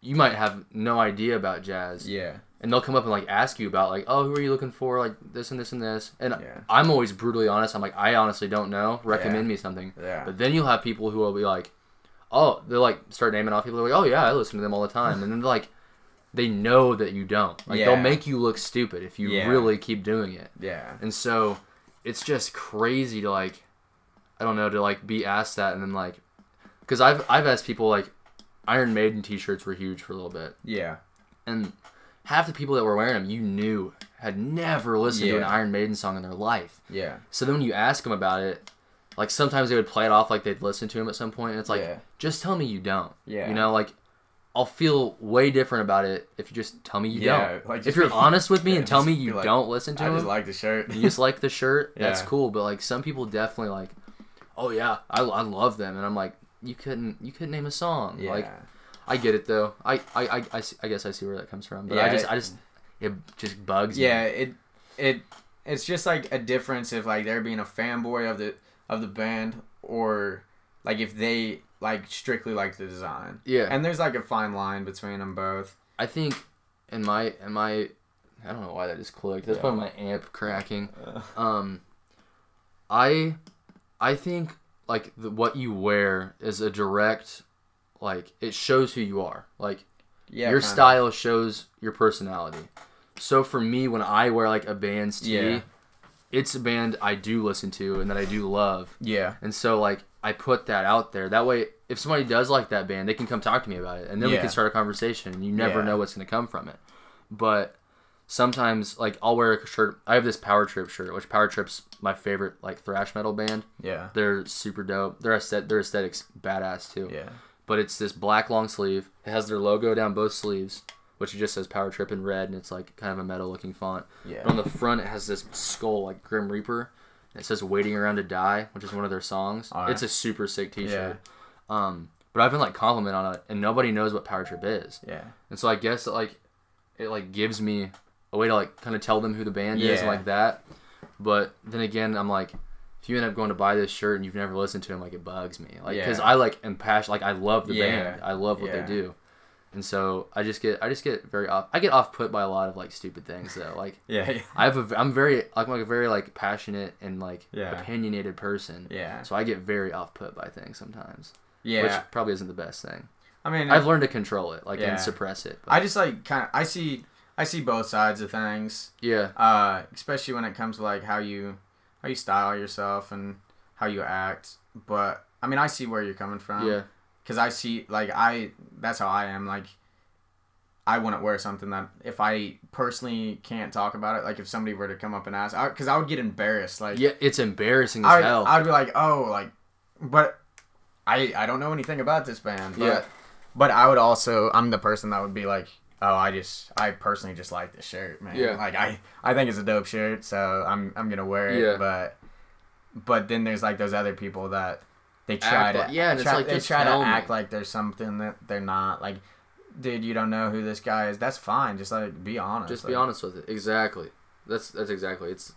you might have no idea about jazz. Yeah, and they'll come up and like ask you about like oh who are you looking for? Like this and this and this. And Yeah. i'm always brutally honest. I'm like i honestly don't know. Recommend Yeah. me something. Yeah. but then you'll have people who will be like oh they'll like start naming off people. They're like oh yeah i listen to them all the time. And then like they know that you don't. Like they'll make you look stupid if you Yeah. really keep doing it. Yeah. and so it's just crazy to like I don't know to like be asked that and then like cuz I've I've asked people like Iron Maiden t-shirts were huge for a little bit Yeah. and half the people that were wearing them you knew had never listened to an Iron Maiden song in their life. Yeah. So then when you ask them about it like sometimes they would play it off like they'd listen to them at some point and it's like Yeah. just tell me you don't. Yeah. You know like I'll feel way different about it if you just tell me you Yeah, don't. like, if you're be- honest with me yeah, and tell me you like, don't listen to I just like the shirt. you just like the shirt, Yeah. that's cool. But like some people definitely like, oh yeah, I, I love them, and I'm like, you couldn't you couldn't name a song. yeah. Like I get it though. I I, I, I, I guess I see where that comes from. But Yeah, I just it- I just it just bugs yeah, me. it it it's just like a difference if like they're being a fanboy of the of the band or like if they like strictly like the design. Yeah. And there's like a fine line between them both. I think in my in my I don't know why that just clicked. That's Yeah. probably my amp cracking. Um, I I think like the, what you wear is a direct like it shows who you are. Like Yeah. your style shows your personality. So for me, when I wear like a band's tee, Yeah. it's a band I do listen to and that I do love. Yeah. And so like I put that out there. That way, if somebody does like that band, they can come talk to me about it, and then we can start a conversation. And you never Yeah. know what's going to come from it. But sometimes, like I'll wear a shirt. I have this Power Trip shirt, which Power Trip's my favorite like thrash metal band. Yeah. They're super dope. Their aesthetic, their aesthetics badass too. Yeah. But it's this black long sleeve. It has their logo down both sleeves, which just says Power Trip in red, and it's like kind of a metal looking font. Yeah. And on the front, it has this skull like Grim Reaper. It says "Waiting Around to Die," which is one of their songs. Alright. It's a super sick T-shirt. Yeah. Um, but I've been like complimented on it, and nobody knows what Power Trip is. Yeah. And so I guess it, like it like gives me a way to like kind of tell them who the band is and like that. But then again, I'm like, if you end up going to buy this shirt and you've never listened to them, like it bugs me, like because Yeah. I like am passionate, like I love the Yeah. band, I love what Yeah. they do, and so I just get I just get very off I get off put by a lot of like stupid things though, like. Yeah. I have a, I'm very I'm like a very like passionate and like Yeah. opinionated person. Yeah. So I get very off put by things sometimes, Yeah. which probably isn't the best thing. I mean, I've learned to control it, like Yeah. and suppress it. but- I just like kind of I see I see both sides of things. yeah, Uh, especially when it comes to like how you how you style yourself and how you act. But I mean, I see where you're coming from. yeah, Because I see like I that's how I am. Like I wouldn't wear something that if I personally can't talk about it. Like if somebody were to come up and ask, because I, would get embarrassed. Like yeah. It's embarrassing as I would, hell. I would be like, oh, like, but I I don't know anything about this band. But, Yeah. But I would also I'm the person that would be like, oh, I just I personally just like this shirt, man. Yeah. Like I I think it's a dope shirt, so I'm I'm gonna wear it. Yeah. But but then there's like those other people that they try Act to like- yeah, try, like, they try to tell me. act like there's something that they're not. Like, dude, you don't know who this guy is. That's fine. Just like be honest. Just like, be honest with it. Exactly. That's that's exactly. It's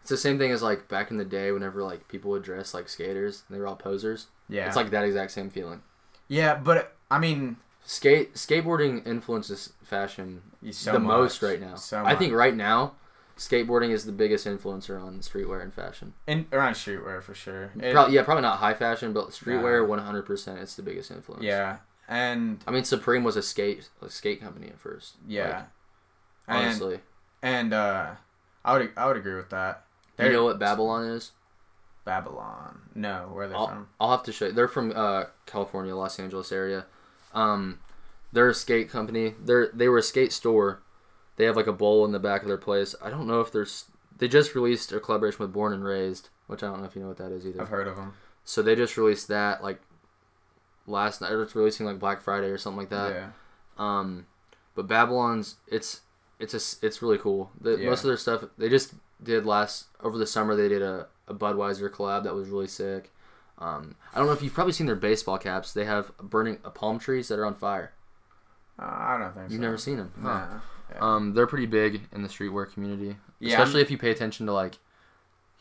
it's the same thing as like back in the day whenever like people would dress like skaters and they were all posers. Yeah. It's like that exact same feeling. yeah, but I mean, Skate skateboarding influences fashion so the much. most right now. So I think right now, skateboarding is the biggest influencer on streetwear and fashion. in around streetwear for sure. It- Probably, yeah, probably not high fashion, but streetwear, one hundred percent, it's the biggest influence. Yeah, and I mean, Supreme was a skate a skate company at first. yeah, Like, honestly, and uh, I would I would agree with that. you They're know what Babylon is? Babylon. No, where are they I'll, from? I'll have to show you. They're from uh, California, Los Angeles area. Um, they're a skate company. They're they were a skate store. They have like a bowl in the back of their place. I don't know if there's. They just released a collaboration with Born and Raised, which I don't know if you know what that is either. I've heard of them. So they just released that like last night. Or it's releasing like Black Friday or something like that. yeah, Um, but Babylon's it's it's a, it's really cool. The, Yeah. Most of their stuff they just did last over the summer. They did a, a Budweiser collab that was really sick. Um, I don't know if you've probably seen their baseball caps. They have burning uh, palm trees that are on fire. uh, I don't think so. You've so. never seen them. Huh. Nah. Yeah. Um, they're pretty big in the streetwear community, Yeah, especially if you pay attention to like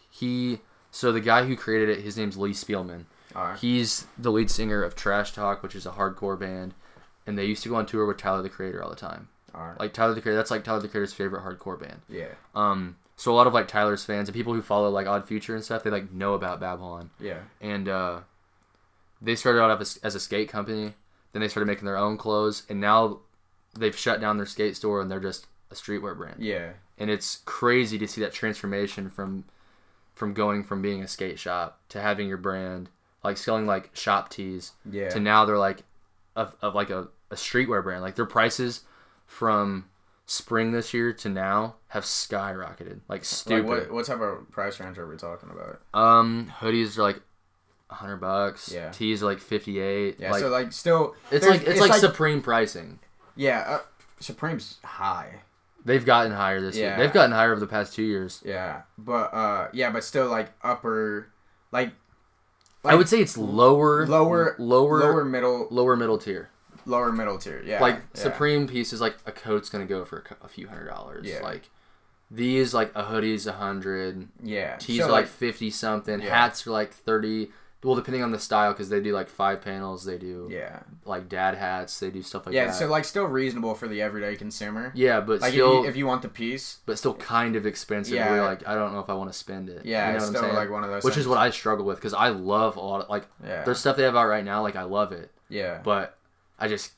he. So the guy who created it, his name's Lee Spielman. Alright. He's the lead singer of Trash Talk, which is a hardcore band, and they used to go on tour with Tyler the Creator all the time. Alright. Like Tyler the Creator, that's like Tyler the Creator's favorite hardcore band. yeah. Um, so a lot of like Tyler's fans and people who follow like Odd Future and stuff, they like know about Babylon, Yeah. and uh, they started out as, as a skate company. Then they started making their own clothes, and now they've shut down their skate store and they're just a streetwear brand. Yeah. And it's crazy to see that transformation from from going from being a skate shop to having your brand, like selling like shop tees, Yeah. to now they're like of, of like a, a streetwear brand. Like their prices from spring this year to now have skyrocketed. Like Like stupid. what what type of price range are we talking about? Um hoodies are like hundred bucks. Yeah. Tees are like fifty eight. Yeah. like, so like still it's like it's, like, supreme pricing. yeah. Uh, Supreme's high. They've gotten higher this year. They've gotten higher over the past two years. Yeah. But uh yeah, but still like upper like. I would say it's lower lower lower lower middle lower middle tier. Lower middle tier. Yeah. like yeah. Supreme pieces, like a coat's gonna go for a, a few hundred dollars. Yeah. Like these like a hoodie's a hundred, Yeah. tees So, are like fifty something, Yeah. hats are like thirty. Well, depending on the style, because they do like five panels, they do yeah. like dad hats, they do stuff like yeah. that. So like still reasonable for the everyday consumer. yeah, but Like still, if, you, if you want the piece, but still kind of expensive. Yeah. Where like, I don't know if I want to spend it. yeah, you know it's what I'm still saying? like one of those. Which is what I struggle with because I love a lot of like Yeah. there's stuff they have out right now. Like I love it, yeah. but I just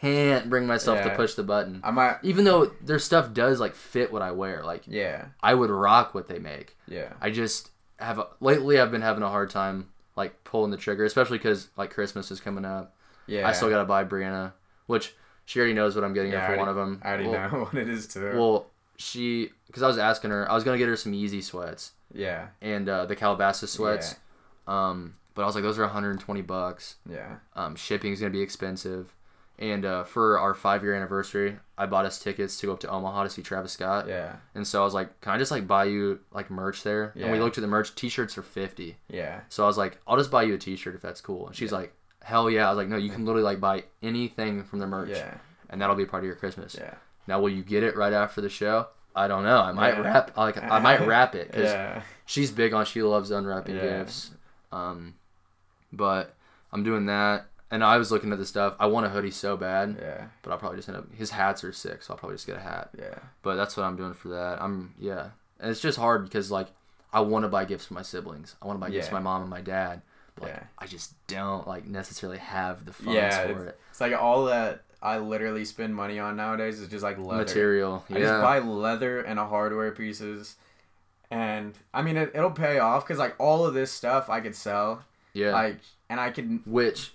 can't bring myself to push the button. I might. Even though their stuff does like fit what I wear, like Yeah. I would rock what they make. Yeah. I just have a, lately I've been having a hard time like pulling the trigger, especially because like Christmas is coming up. Yeah. I still gotta buy Brianna, which she already knows what I'm getting Yeah, her for already- one of them. I already well, know what it is too. Well, she because I was asking her, I was gonna get her some Yeezy sweats yeah. and uh, the Calabasas sweats. Um, but I was like, those are 120 bucks. Yeah. Um, shipping is gonna be expensive. And uh, for our five year anniversary, I bought us tickets to go up to Omaha to see Travis Scott. Yeah. And so I was like, can I just like buy you like merch there? Yeah. And we looked at the merch. T-shirts are 50. Yeah. So I was like, I'll just buy you a T-shirt if that's cool. And she's like, hell yeah. I was like, no, you can literally like buy anything from the merch, Yeah. and that'll be a part of your Christmas. Yeah. Now, will you get it right after the show? I don't know. I might Yeah. wrap like I might wrap it because Yeah. she's big on she loves unwrapping Yeah. gifts. Um, but I'm doing that, and I was looking at the stuff. I want a hoodie so bad, Yeah. but I'll probably just end up. His hats are sick, so I'll probably just get a hat. Yeah. But that's what I'm doing for that. I'm yeah, and it's just hard because like I want to buy gifts for my siblings. I want to buy gifts for my mom and my dad. But, like, Yeah. I just don't like necessarily have the funds Yeah, for it's- it. It's like all that I literally spend money on nowadays is just like leather. Material, Yeah. I just buy leather and a hardware pieces, and I mean it, it'll pay off because like all of this stuff I could sell, yeah. like, and I could Which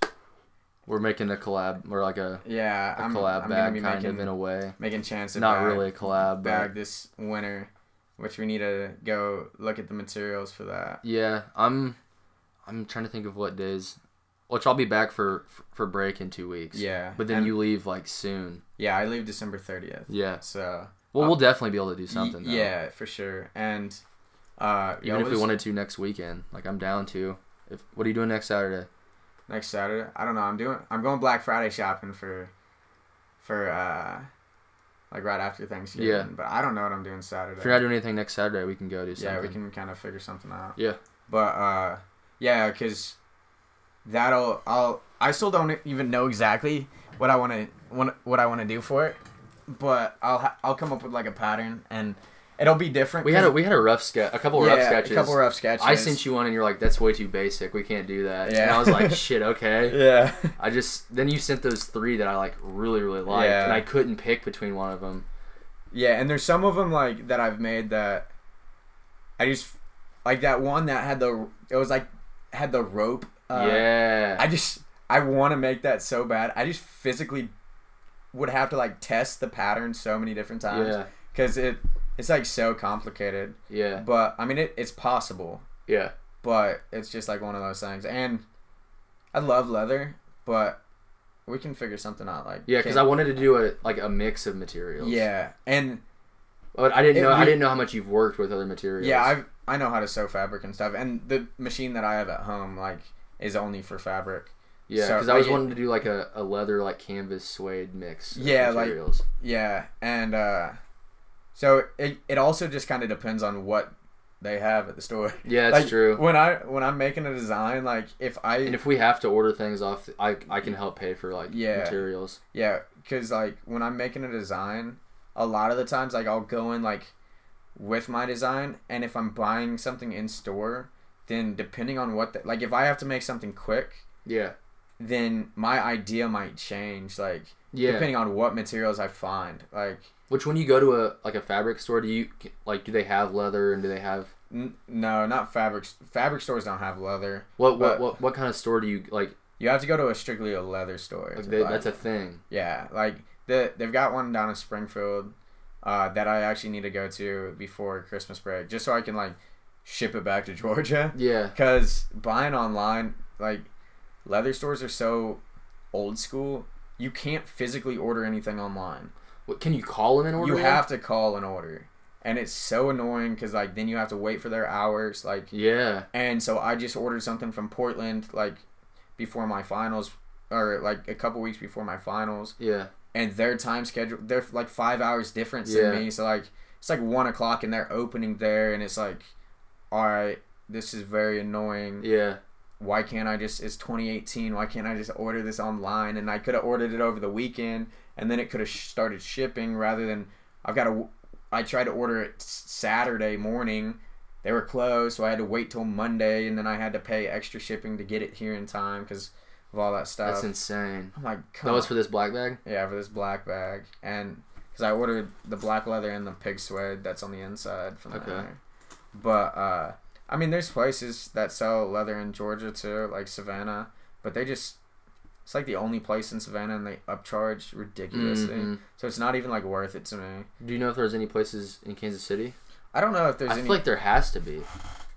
we're making a collab or like a, yeah, a I'm, collab I'm bag kind making of in a way. making chance Not bag, really a collab, bag but this winter, which we need to go look at the materials for that. yeah, I'm I'm trying to think of what days. Which I'll be back for for break in two weeks. Yeah, But then and- you leave like soon. yeah, I leave December thirtieth, Yeah. so Well, Uh, we'll definitely be able to do y- something. Though. yeah, for sure, and uh, Even if we wanted to next weekend, like I'm down to. If what are you doing next Saturday? next Saturday. I don't know. I'm doing. I'm going Black Friday shopping for, for uh, like right after Thanksgiving. Yeah. But I don't know what I'm doing Saturday. If you're not doing anything next Saturday, we can go do something. yeah, we can kind of figure something out. Yeah. But uh, yeah, cause that'll I'll I still don't even know exactly what I want to what what I want to do for it, but I'll ha- I'll come up with like a pattern and it'll be different. We had a we had a rough sketch, a couple yeah, rough sketches. a couple rough sketches. I sent you one, and you're like, "That's way too basic. We can't do that." Yeah. And Yeah. I was like, "Shit, okay." Yeah. I just then you sent those three that I like really really liked, Yeah. and I couldn't pick between one of them. Yeah, and there's some of them like that I've made that I just like that one that had the it was like had the rope. Uh, yeah. I just I want to make that so bad. I just physically would have to like test the pattern so many different times yeah. because it it's like so complicated. Yeah. But I mean it, it's possible, Yeah. but it's just like one of those things. And I love leather, but we can figure something out. Like Yeah, because I wanted to do a like a mix of materials. yeah, and But I didn't know I didn't know how much you've worked with other materials. Yeah, I I know how to sew fabric and stuff, and the machine that I have at home like is only for fabric. Yeah, So, because I was like, wanting to do like a, a leather like canvas suede mix. of Yeah, like- Yeah, and uh, so it it also just kind of depends on what they have at the store. yeah, that's like, true. When I when I'm making a design, like if I And if we have to order things off, I I can help pay for like Yeah. materials. yeah, because like when I'm making a design, a lot of the times like I'll go in like with my design, and if I'm buying something in store, then depending on what the, like if I have to make something quick, Yeah, then my idea might change. Like yeah. depending on what materials I find. Like Which when you go to a like a fabric store, do you like do they have leather and do they have n- no, not fabric. Fabric stores don't have leather. what what what, what kind of store do you like? You have to go to a strictly a leather store. like they, that's a thing. yeah. Like the they've got one down in Springfield uh, that I actually need to go to before Christmas break, just so I can like ship it back to Georgia. Yeah, Because buying online, like leather stores are so old school. You can't physically order anything online. What, can you call them and order? you have to call an order and it's so annoying because like then you have to wait for their hours like Yeah, and so i just ordered something from portland like before my finals or like a couple weeks before my finals yeah, and their time schedule they're like five hours difference Yeah. than me so like it's like one o'clock and they're opening there, and it's like, all right, this is very annoying. Yeah. Why can't I just? It's 2018. Why can't I just order this online? And I could have ordered it over the weekend, and then it could have sh- started shipping rather than I've got to. I tried to order it Saturday morning. They were closed, so I had to wait till Monday, and then I had to pay extra shipping to get it here in time because of all that stuff. That's insane. I'm like, That was for this black bag. Yeah, for this black bag, and because I ordered the black leather and the pig suede that's on the inside from Okay. But uh, I mean, there's places that sell leather in Georgia too, like Savannah, but they just it's like the only place in Savannah, and they upcharge ridiculously. Mhm. So it's not even like worth it to me. Do you know if there's any places in Kansas City? I don't know if there's I any. feel like there has to be.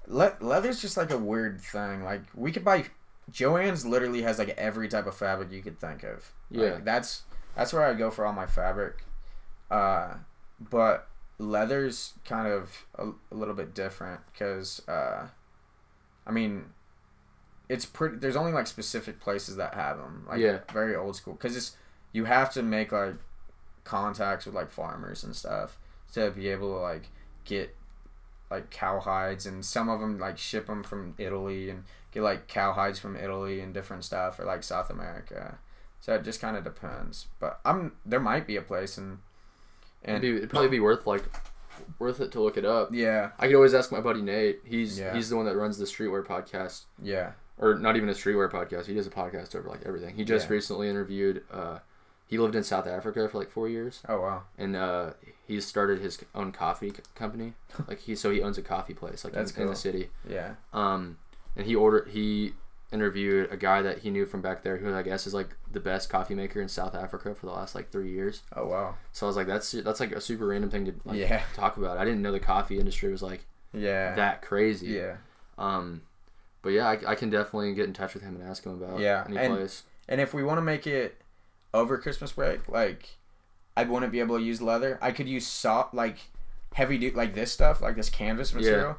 Le- leather's just like a weird thing. Like we could buy. Joann's literally has like every type of fabric you could think of. Like, Yeah. that's that's where I go for all my fabric. Uh, but leather's kind of a, a little bit different because uh, I mean, it's pretty. There's only like specific places that have them. Like Yeah. very old school because it's you have to make like contacts with like farmers and stuff to be able to like get like cow hides and some of them like ship them from Italy and get like cow hides from Italy and different stuff or like South America. So it just kind of depends. But I'm there might be a place and It'd, and be, it'd probably be worth like worth it to look it up. yeah, I could always ask my buddy Nate. He's Yeah. he's the one that runs the Streetwear podcast, yeah, or not even a Streetwear podcast. He does a podcast over like everything. He just Yeah. recently interviewed. Uh, he lived in South Africa for like four years, oh wow, and uh, he started his own coffee c- company. like he so he owns a coffee place like in, That's in the city. yeah, Um, and he ordered he interviewed a guy that he knew from back there who I guess is like the best coffee maker in South Africa for the last like three years. oh wow, So I was like, that's that's like a super random thing to like Yeah. talk about. I didn't know the coffee industry was like yeah, that crazy. yeah. Um, but yeah, I, I can definitely get in touch with him and ask him about Yeah, any and- place. And if we want to make it over Christmas break, like I wouldn't be able to use leather. I could use soft, like heavy duty, like this stuff, like this canvas material.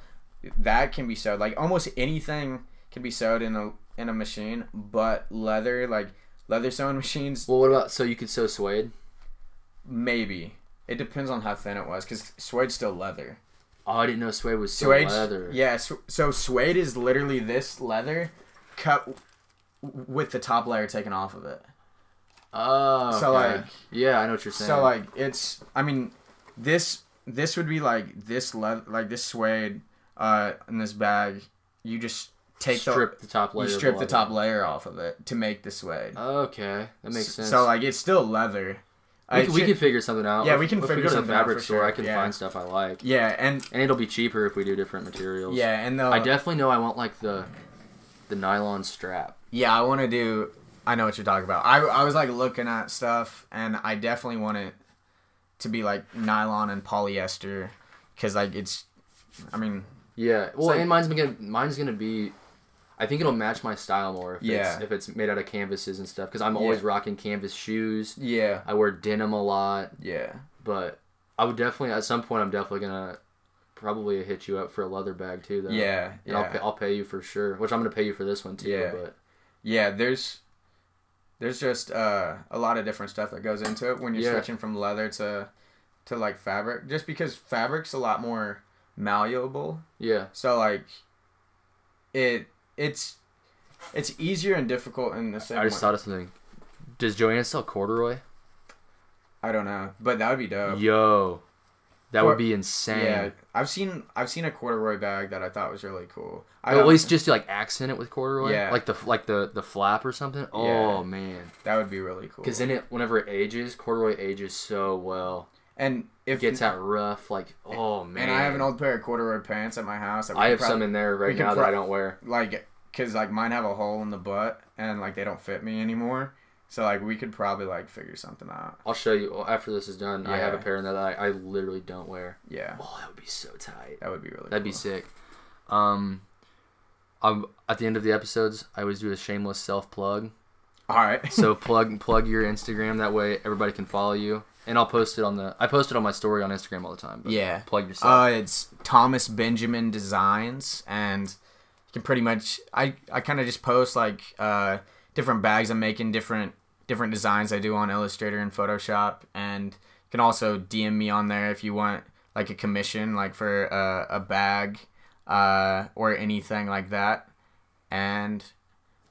That can be sewed. Like almost anything can be sewed in a in a machine, but leather, like leather sewing machines, Well, what about so you could sew suede? maybe. It depends on how thin it was, because suede's still leather. Oh, I didn't know suede was so Suede, leather. yeah. su- So suede is literally this leather cut w- with the top layer taken off of it. Oh, So, okay. like- yeah, I know what you're saying. So like it's I mean this this would be like this leather like this suede uh in this bag. You just take strip the, top layer. you strip the leather. top layer off of it to make the suede. Okay, that makes sense. So like it's still leather. We, I could, we could figure something out. Yeah, If- we can if figure we go to the fabric store. I sure, can yeah. find stuff I like, yeah, and and it'll be cheaper if we do different materials. yeah, and the I definitely know I want like the the nylon strap. yeah I want to do. I know what you're talking about. I I was like looking at stuff, and I definitely want it to be like nylon and polyester, because like it's. I mean, Yeah, well, like- and mine's gonna mine's gonna be. I think it'll match my style more if Yeah. it's if it's made out of canvases and stuff. Because I'm always Yeah. rocking canvas shoes. yeah, I wear denim a lot, yeah. but I would definitely at some point I'm definitely gonna probably hit you up for a leather bag too. Though. Yeah, And I'll yeah. pay, I'll pay you for sure. Which I'm gonna pay you for this one too. Yeah. But Yeah, there's there's just uh, a lot of different stuff that goes into it when you're Yeah. switching from leather to to like fabric. Just because fabric's a lot more malleable, yeah, so like it it's it's easier and difficult in the same I just way. thought of something. Does Joann sell corduroy? I don't know, but that would be dope. Yo, that Cor- would be insane. Yeah, I've seen I've seen a corduroy bag that I thought was really cool. I at least just to, like accent it with corduroy. Yeah. Like the like the the flap or something. Oh Yeah. man. that would be really cool. Because then it, whenever it ages, corduroy ages so well. and if it gets out rough, like oh man. and I have an old pair of corduroy pants at my house. I have prob- some in there right now that I don't wear. like because like mine have a hole in the butt and like they don't fit me anymore so like we could probably like figure something out I'll show you well, after this is done. I have a pair in there that I, I literally don't wear. yeah Oh, that would be so tight. that would be really That'd be sick. Um, I'm, at the end of the episodes, I always do a shameless self plug. all right So plug plug your Instagram that way everybody can follow you, and I'll post it on the. I post it on my story on Instagram all the time. But yeah Plug yourself. uh it's thomas benjamin designs and you can pretty much i i kind of just post like uh different bags i'm making different different designs i do on illustrator and photoshop and you can also dm me on there if you want like a commission, like for a, a bag, uh, or anything like that. And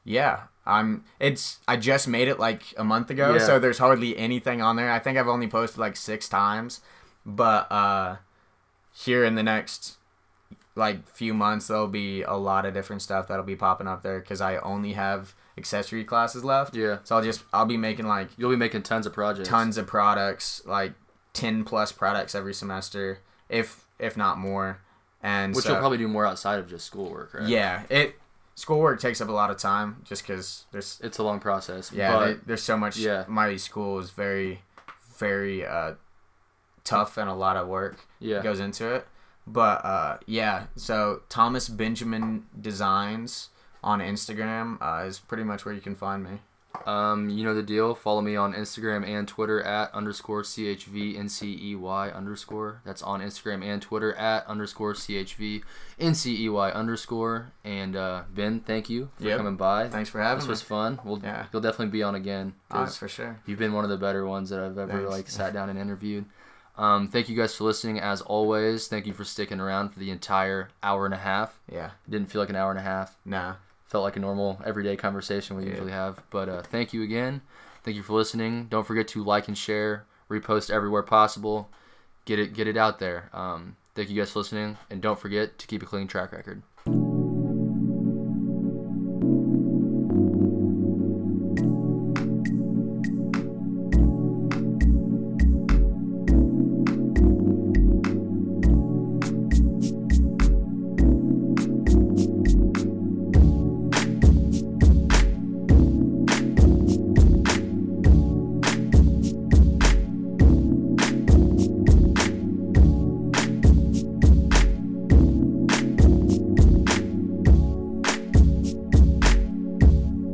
yeah, I'm. It's. I just made it like a month ago, Yeah. so there's hardly anything on there. I think I've only posted like six times, but uh, here in the next like few months there'll be a lot of different stuff that'll be popping up there because I only have accessory classes left. Yeah. So I'll just I'll be making like You'll be making tons of projects. tons of products, like ten plus products every semester, if if not more. And Which so, you'll probably do more outside of just schoolwork, right? yeah, it schoolwork takes up a lot of time just because there's It's a long process. yeah But there- there's so much. yeah. my school is very very uh, tough and a lot of work yeah. goes into it. But uh, yeah, so Thomas Benjamin Designs on Instagram uh, is pretty much where you can find me. Um, you know the deal. Follow me on Instagram and Twitter at underscore chvncey underscore. That's on Instagram and Twitter at underscore chvncey underscore. And uh, Ben, thank you for Yep. coming by. Thanks for having This me. was fun. We'll Yeah. you'll definitely be on again. Uh, 'cause for sure. You've been one of the better ones that I've ever Thanks. like sat down and interviewed. Um, thank you guys for listening. As always, thank you for sticking around for the entire hour and a half. Yeah. It didn't feel like an hour and a half. Nah. Felt like a normal everyday conversation we Yeah. usually have. But uh, thank you again. Thank you for listening. Don't forget to like and share, repost everywhere possible. Get it get it out there. Um, thank you guys for listening, and don't forget to keep a clean track record.